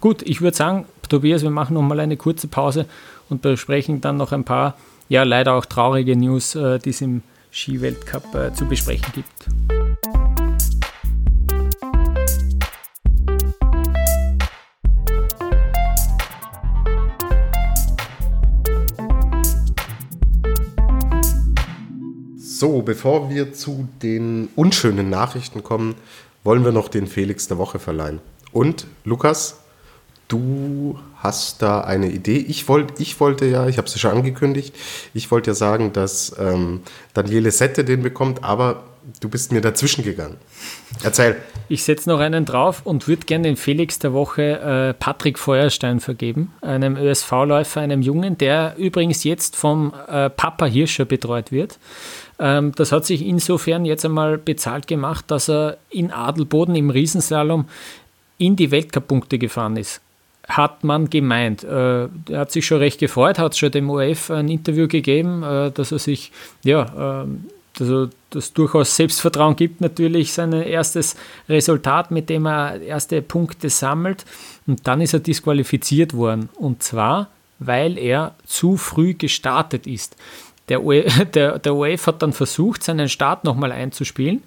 gut, ich würde sagen, Tobias, wir machen nochmal eine kurze Pause und besprechen dann noch ein paar, ja leider auch traurige News, äh, die es im Skiweltcup äh, zu besprechen gibt. So, bevor wir zu den unschönen Nachrichten kommen, wollen wir noch den Felix der Woche verleihen. Und Lukas, du hast da eine Idee. Ich, wollt, ich wollte ja, ich habe es ja schon angekündigt, ich wollte ja sagen, dass ähm, Daniele Sette den bekommt, aber du bist mir dazwischen gegangen. Erzähl. Ich setze noch einen drauf und würde gerne den Felix der Woche äh, Patrick Feuerstein vergeben, einem ÖSV-Läufer, einem Jungen, der übrigens jetzt vom äh, Papa Hirscher betreut wird. Ähm, das hat sich insofern jetzt einmal bezahlt gemacht, dass er in Adelboden im Riesenslalom in die Weltcup-Punkte gefahren ist. Hat man gemeint. Äh, er hat sich schon recht gefreut, hat schon dem OF ein Interview gegeben, äh, dass er sich, ja, ähm, also das durchaus Selbstvertrauen gibt, natürlich sein erstes Resultat, mit dem er erste Punkte sammelt. Und dann ist er disqualifiziert worden. Und zwar, weil er zu früh gestartet ist. Der, UE, der, der OF hat dann versucht, seinen Start nochmal einzuspielen,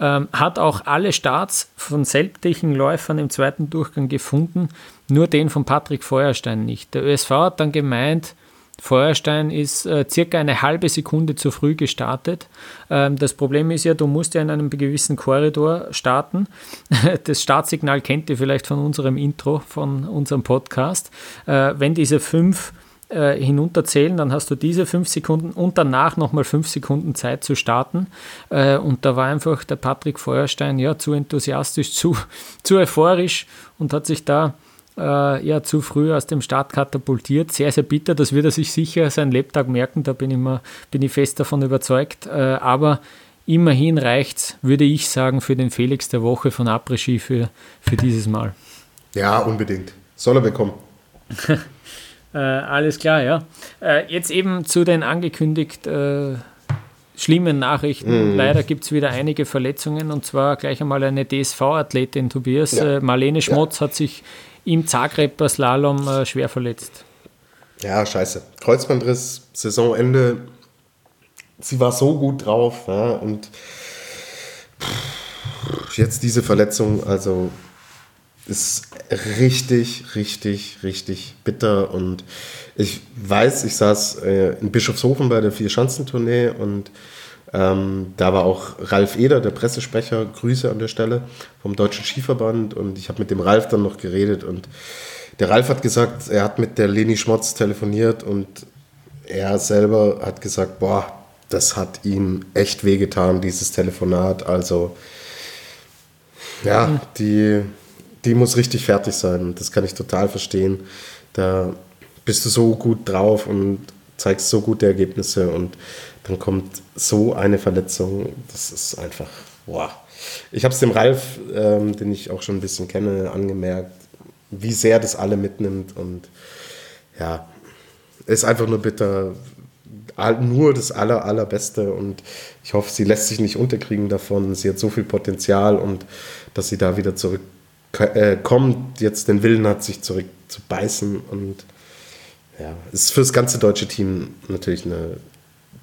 ähm, hat auch alle Starts von sämtlichen Läufern im zweiten Durchgang gefunden, nur den von Patrick Feuerstein nicht. Der ÖSV hat dann gemeint, Feuerstein ist äh, circa eine halbe Sekunde zu früh gestartet. Ähm, das Problem ist ja, du musst ja in einem gewissen Korridor starten. Das Startsignal kennt ihr vielleicht von unserem Intro, von unserem Podcast. Äh, wenn diese fünf äh, hinunterzählen, dann hast du diese fünf Sekunden und danach nochmal fünf Sekunden Zeit zu starten. Äh, und da war einfach der Patrick Feuerstein ja zu enthusiastisch, zu, zu euphorisch und hat sich da äh, ja zu früh aus dem Start katapultiert. Sehr, sehr bitter. Das wird er sich sicher sein Lebtag merken, da bin ich, mal, bin ich fest davon überzeugt. Äh, aber immerhin reicht es, würde ich sagen, für den Felix der Woche von Après-Ski für, für dieses Mal. Ja, unbedingt. Soll er bekommen. Äh, alles klar, ja. Äh, jetzt eben zu den angekündigt äh, schlimmen Nachrichten. Mhm. Leider gibt es wieder einige Verletzungen und zwar gleich einmal eine DSV-Athletin, Tobias. Ja. Äh, Marlene Schmotz ja. hat sich im Zagreber Slalom äh, schwer verletzt. Ja, scheiße. Kreuzbandriss, Saisonende. Sie war so gut drauf ja, und jetzt diese Verletzung, also ist richtig, richtig, richtig bitter. Und ich weiß, ich saß äh, in Bischofshofen bei der Vier-Schanzentournee und ähm, da war auch Ralf Eder, der Pressesprecher, Grüße an der Stelle vom Deutschen Skiverband. Und ich habe mit dem Ralf dann noch geredet. Und der Ralf hat gesagt, er hat mit der Leni Schmotz telefoniert und er selber hat gesagt, boah, das hat ihm echt wehgetan, dieses Telefonat. Also, ja, mhm. die die muss richtig fertig sein. Das kann ich total verstehen. Da bist du so gut drauf und zeigst so gute Ergebnisse und dann kommt so eine Verletzung. Das ist einfach boah, ich habe es dem Ralf, ähm, den ich auch schon ein bisschen kenne, angemerkt, wie sehr das alle mitnimmt und ja, ist einfach nur bitter, nur das aller, allerbeste und ich hoffe, sie lässt sich nicht unterkriegen davon. Sie hat so viel Potenzial und dass sie da wieder zurückkommt, äh, jetzt den Willen hat, sich zurück zu beißen und ja, ist für das ganze deutsche Team natürlich eine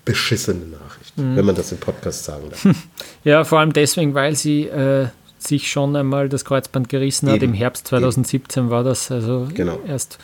beschissene Nachricht, mhm. wenn man das im Podcast sagen darf. Ja, vor allem deswegen, weil sie äh, sich schon einmal das Kreuzband gerissen hat. Eben. Im Herbst 2017 Eben. war das, also genau. erst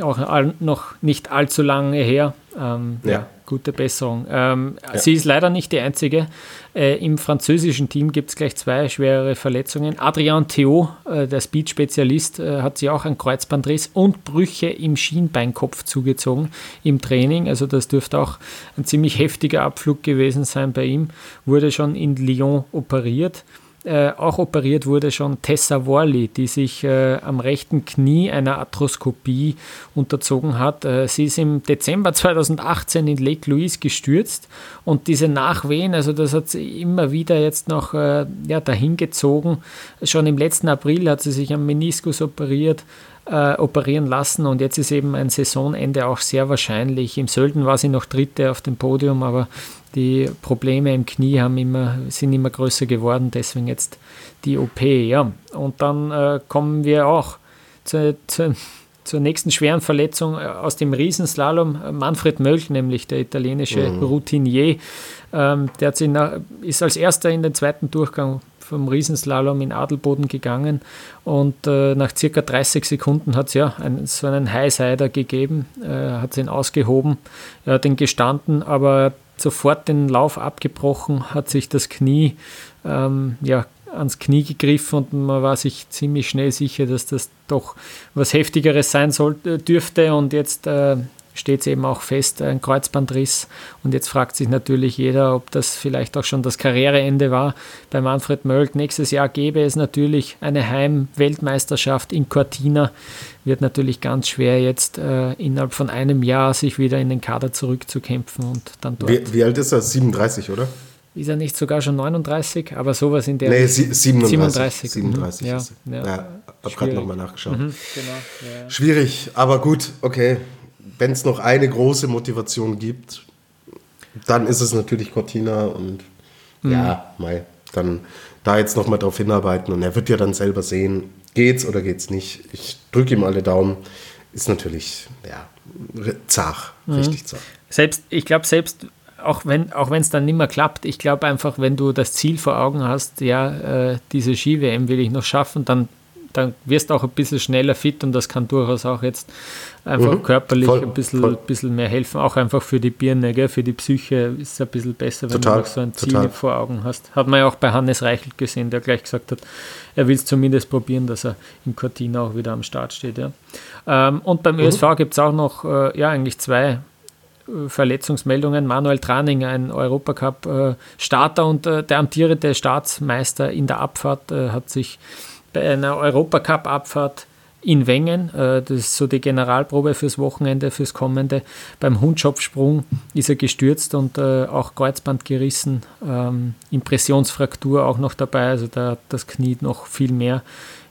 auch noch nicht allzu lange her. Ähm, ja. ja. Gute Besserung. Ähm, ja. Sie ist leider nicht die einzige. Äh, Im französischen Team gibt es gleich zwei schwerere Verletzungen. Adrian Theo, äh, der Speed-Spezialist, äh, hat sich auch einen Kreuzbandriss und Brüche im Schienbeinkopf zugezogen im Training. Also das dürfte auch ein ziemlich heftiger Abflug gewesen sein bei ihm. Wurde schon in Lyon operiert. Äh, auch operiert wurde schon Tessa Worley, die sich äh, am rechten Knie einer Arthroskopie unterzogen hat. Äh, sie ist im Dezember 2018 in Lake Louise gestürzt und diese Nachwehen, also das hat sie immer wieder jetzt noch äh, ja, dahin gezogen. Schon im letzten April hat sie sich am Meniskus operiert. Äh, operieren lassen und jetzt ist eben ein Saisonende auch sehr wahrscheinlich. Im Sölden war sie noch Dritte auf dem Podium, aber die Probleme im Knie haben immer, sind immer größer geworden, deswegen jetzt die OP. Ja. Und dann äh, kommen wir auch zu, zu, zur nächsten schweren Verletzung äh, aus dem Riesenslalom. Manfred Mölch, nämlich der italienische mhm. Routinier, ähm, der hat nach, ist als erster in den zweiten Durchgang vom Riesenslalom in Adelboden gegangen und äh, nach circa 30 Sekunden hat es ja einen, so einen Highsider gegeben, äh, hat ihn ausgehoben, er hat ihn gestanden, aber sofort den Lauf abgebrochen, hat sich das Knie ähm, ja, ans Knie gegriffen und man war sich ziemlich schnell sicher, dass das doch was Heftigeres sein sollte, dürfte. Und jetzt äh, steht es eben auch fest, ein Kreuzbandriss. Und jetzt fragt sich natürlich jeder, ob das vielleicht auch schon das Karriereende war. Bei Manfred Mölk nächstes Jahr gäbe es natürlich eine Heim-Weltmeisterschaft in Cortina. Wird natürlich ganz schwer jetzt äh, innerhalb von einem Jahr sich wieder in den Kader zurückzukämpfen und dann dort. Wie, wie alt ist er? 37, oder? Ist er nicht sogar schon 39? Aber sowas in der. Nee, 37. 37. 37 ja, ja. ja, hab gerade nochmal nachgeschaut. Mhm, genau, ja. Schwierig, aber gut, okay wenn es noch eine große Motivation gibt, dann ist es natürlich Cortina und mhm. ja, mal dann da jetzt nochmal drauf hinarbeiten und er wird ja dann selber sehen, geht's oder geht's nicht. Ich drücke ihm alle Daumen. Ist natürlich, ja, zart, mhm. richtig zart. Selbst, ich glaube, selbst auch wenn auch es dann nicht mehr klappt, ich glaube einfach, wenn du das Ziel vor Augen hast, ja, äh, diese Ski-WM will ich noch schaffen, dann dann wirst du auch ein bisschen schneller fit und das kann durchaus auch jetzt einfach mhm, körperlich voll, ein bisschen, voll. bisschen mehr helfen, auch einfach für die Birne, gell? für die Psyche ist es ein bisschen besser, wenn total, du noch so ein Ziel total. vor Augen hast. Hat man ja auch bei Hannes Reichelt gesehen, der gleich gesagt hat, er will es zumindest probieren, dass er in Cortina auch wieder am Start steht. Ja. Ähm, und beim mhm. ÖSV gibt es auch noch äh, ja, eigentlich zwei äh, Verletzungsmeldungen. Manuel Traning, ein Europacup-Starter äh, und der amtierende Staatsmeister in der Abfahrt, hat sich bei einer Europacup-Abfahrt in Wengen, äh, das ist so die Generalprobe fürs Wochenende, fürs kommende. Beim Hundschopfsprung ist er gestürzt und äh, auch Kreuzband gerissen, ähm, Impressionsfraktur auch noch dabei, also da hat das Knie noch viel mehr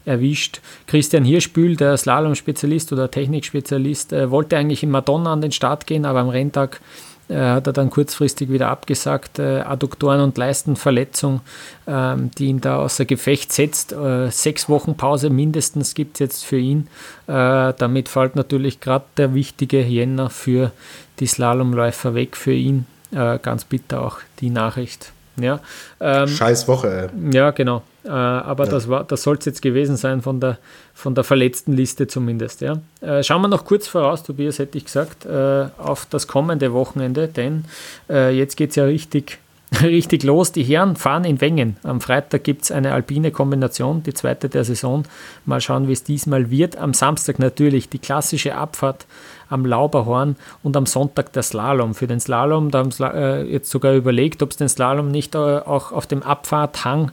erwischt. Christian Hirschbühl, der Slalom-Spezialist oder Technikspezialist, äh, wollte eigentlich in Madonna an den Start gehen, aber am Renntag hat er dann kurzfristig wieder abgesagt. Äh, Adduktoren- und Leistenverletzung, ähm, die ihn da außer Gefecht setzt. Äh, sechs Wochen Pause mindestens gibt es jetzt für ihn. damit fällt natürlich gerade der wichtige Jänner für die Slalomläufer weg für ihn. ganz bitter auch die Nachricht. Ja, ähm, Scheiß Woche. Ey. Ja, genau. Äh, aber ja. das, das soll es jetzt gewesen sein von der, von der verletzten Liste zumindest. Ja. Äh, schauen wir noch kurz voraus, Tobias, hätte ich gesagt, äh, auf das kommende Wochenende, denn äh, jetzt geht es ja richtig, richtig los. Die Herren fahren in Wengen. Am Freitag gibt es eine alpine Kombination, die zweite der Saison. Mal schauen, wie es diesmal wird. Am Samstag natürlich die klassische Abfahrt am Lauberhorn und am Sonntag der Slalom. Für den Slalom, da haben sie äh, jetzt sogar überlegt, ob es den Slalom nicht auch auf dem Abfahrthang äh,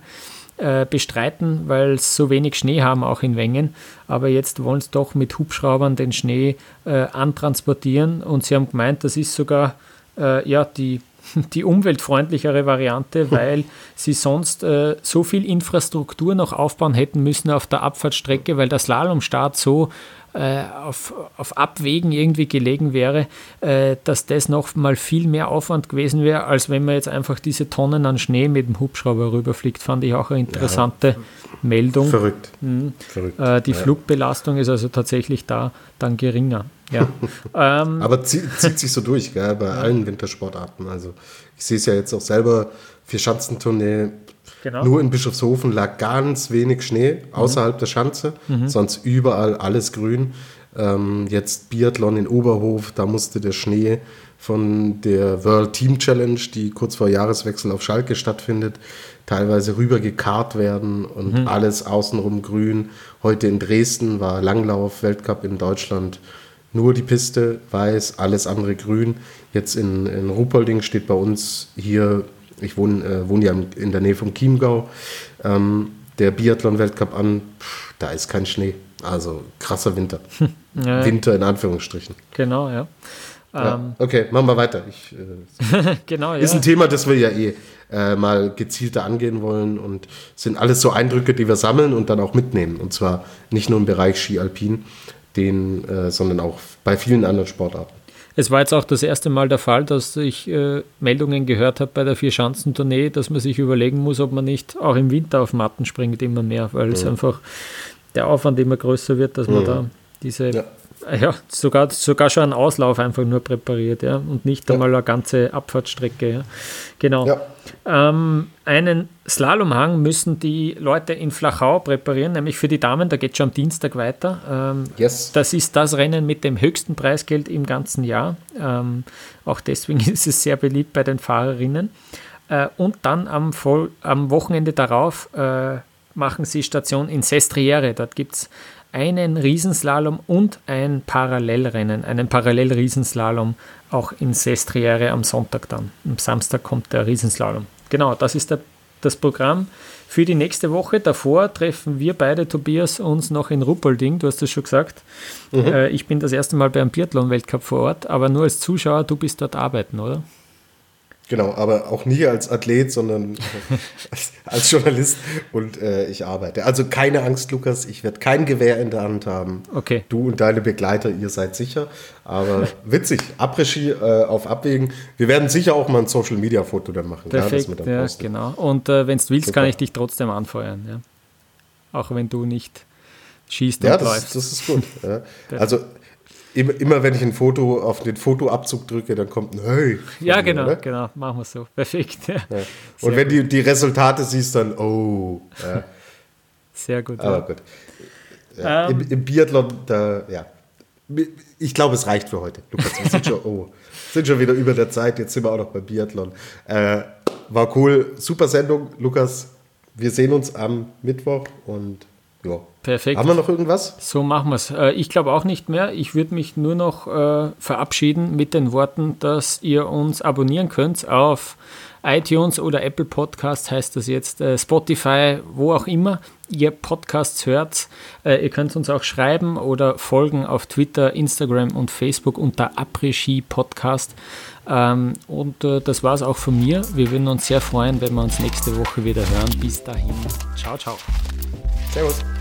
bestreiten, weil es so wenig Schnee haben, auch in Wengen. Aber jetzt wollen sie doch mit Hubschraubern den Schnee äh, antransportieren und sie haben gemeint, das ist sogar äh, ja, die die umweltfreundlichere Variante, weil sie sonst äh, so viel Infrastruktur noch aufbauen hätten müssen auf der Abfahrtsstrecke, weil der Slalomstart so äh, auf, auf Abwägen irgendwie gelegen wäre, äh, dass das noch mal viel mehr Aufwand gewesen wäre, als wenn man jetzt einfach diese Tonnen an Schnee mit dem Hubschrauber rüberfliegt. Fand ich auch eine interessante ja. Meldung. Verrückt. Mhm. Verrückt. Äh, die ja. Flugbelastung ist also tatsächlich da dann geringer. Ja. ähm, Aber zieht, zieht sich so durch gell, bei allen Wintersportarten. Also ich sehe es ja jetzt auch selber, vier Schanzentournee, Genau. Nur in Bischofshofen lag ganz wenig Schnee außerhalb mhm. der Schanze, mhm. sonst überall alles grün. Ähm, jetzt Biathlon in Oberhof, da musste der Schnee von der World Team Challenge, die kurz vor Jahreswechsel auf Schalke stattfindet, teilweise rübergekarrt werden und mhm. alles außenrum grün. Heute in Dresden war Langlauf, Weltcup in Deutschland, nur die Piste weiß, alles andere grün. Jetzt in, in Ruppolding steht bei uns hier ich wohne, äh, wohne ja in der Nähe vom Chiemgau. Ähm, der Biathlon-Weltcup an, pff, da ist kein Schnee. Also krasser Winter. Ja. Winter in Anführungsstrichen. Genau, ja. ja ähm, okay, machen wir weiter. Ich, äh, genau, ja. Ist ein Thema, das wir ja eh äh, mal gezielter angehen wollen und sind alles so Eindrücke, die wir sammeln und dann auch mitnehmen. Und zwar nicht nur im Bereich Ski Alpin, den, äh, sondern auch bei vielen anderen Sportarten. Es war jetzt auch das erste Mal der Fall, dass ich äh, Meldungen gehört habe bei der Vier-Schanzentournee, dass man sich überlegen muss, ob man nicht auch im Winter auf Matten springt, immer mehr, weil ja. es einfach der Aufwand immer größer wird, dass man ja. da diese ja ja, sogar, sogar schon einen Auslauf einfach nur präpariert, ja, und nicht ja. einmal eine ganze Abfahrtsstrecke, ja. Genau. Ja. Ähm, einen Slalomhang müssen die Leute in Flachau präparieren, nämlich für die Damen, da geht es schon am Dienstag weiter. Ähm, yes. Das ist das Rennen mit dem höchsten Preisgeld im ganzen Jahr. Ähm, auch deswegen ist es sehr beliebt bei den Fahrerinnen. Äh, und dann am, Voll am Wochenende darauf äh, machen sie Station in Sestriere. Dort gibt es einen Riesenslalom und ein Parallelrennen, einen Parallelriesenslalom auch in Sestriere am Sonntag dann. Am Samstag kommt der Riesenslalom. Genau, das ist der, das Programm für die nächste Woche. Davor treffen wir beide, Tobias, uns noch in Ruppolding, du hast es schon gesagt. Mhm. Äh, ich bin das erste Mal beim Biathlon-Weltcup vor Ort, aber nur als Zuschauer, du bist dort arbeiten, oder? Genau, aber auch nie als Athlet, sondern als, als, Journalist und äh, ich arbeite. Also keine Angst, Lukas, ich werde kein Gewehr in der Hand haben. Okay. Du und deine Begleiter, ihr seid sicher. Aber witzig, Après-Ski äh, auf Abwägen. Wir werden sicher auch mal ein Social-Media-Foto dann machen. Perfekt, ja, genau. Und äh, wenn du willst, Super. kann ich dich trotzdem anfeuern. Ja. Auch wenn du nicht schießt ja, und das, läufst. das ist gut. Ja. Also immer, wenn ich ein Foto auf den Fotoabzug drücke, dann kommt ein Hey. Ja, genau, oder? genau, machen wir so. Perfekt. Ja. Ja. Und wenn du die Resultate siehst, dann oh. Ja. Sehr gut. Aber gut. Ähm, Im, Im, Biathlon, da, ja. Ich glaube, es reicht für heute. Lukas, wir sind schon, oh, sind schon wieder über der Zeit. Jetzt sind wir auch noch beim Biathlon. Äh, war cool. Super Sendung, Lukas. Wir sehen uns am Mittwoch und ja. Perfekt. Haben wir noch irgendwas? So machen wir es. Äh, ich glaube auch nicht mehr. Ich würde mich nur noch äh, verabschieden mit den Worten, dass ihr uns abonnieren könnt auf iTunes oder Apple Podcasts heißt das jetzt, äh, Spotify, wo auch immer ihr Podcasts hört. Äh, ihr könnt uns auch schreiben oder folgen auf Twitter, Instagram und Facebook unter Après-Ski Podcast. Ähm, und äh, das war es auch von mir. Wir würden uns sehr freuen, wenn wir uns nächste Woche wieder hören. Bis dahin. Ciao, ciao. Servus.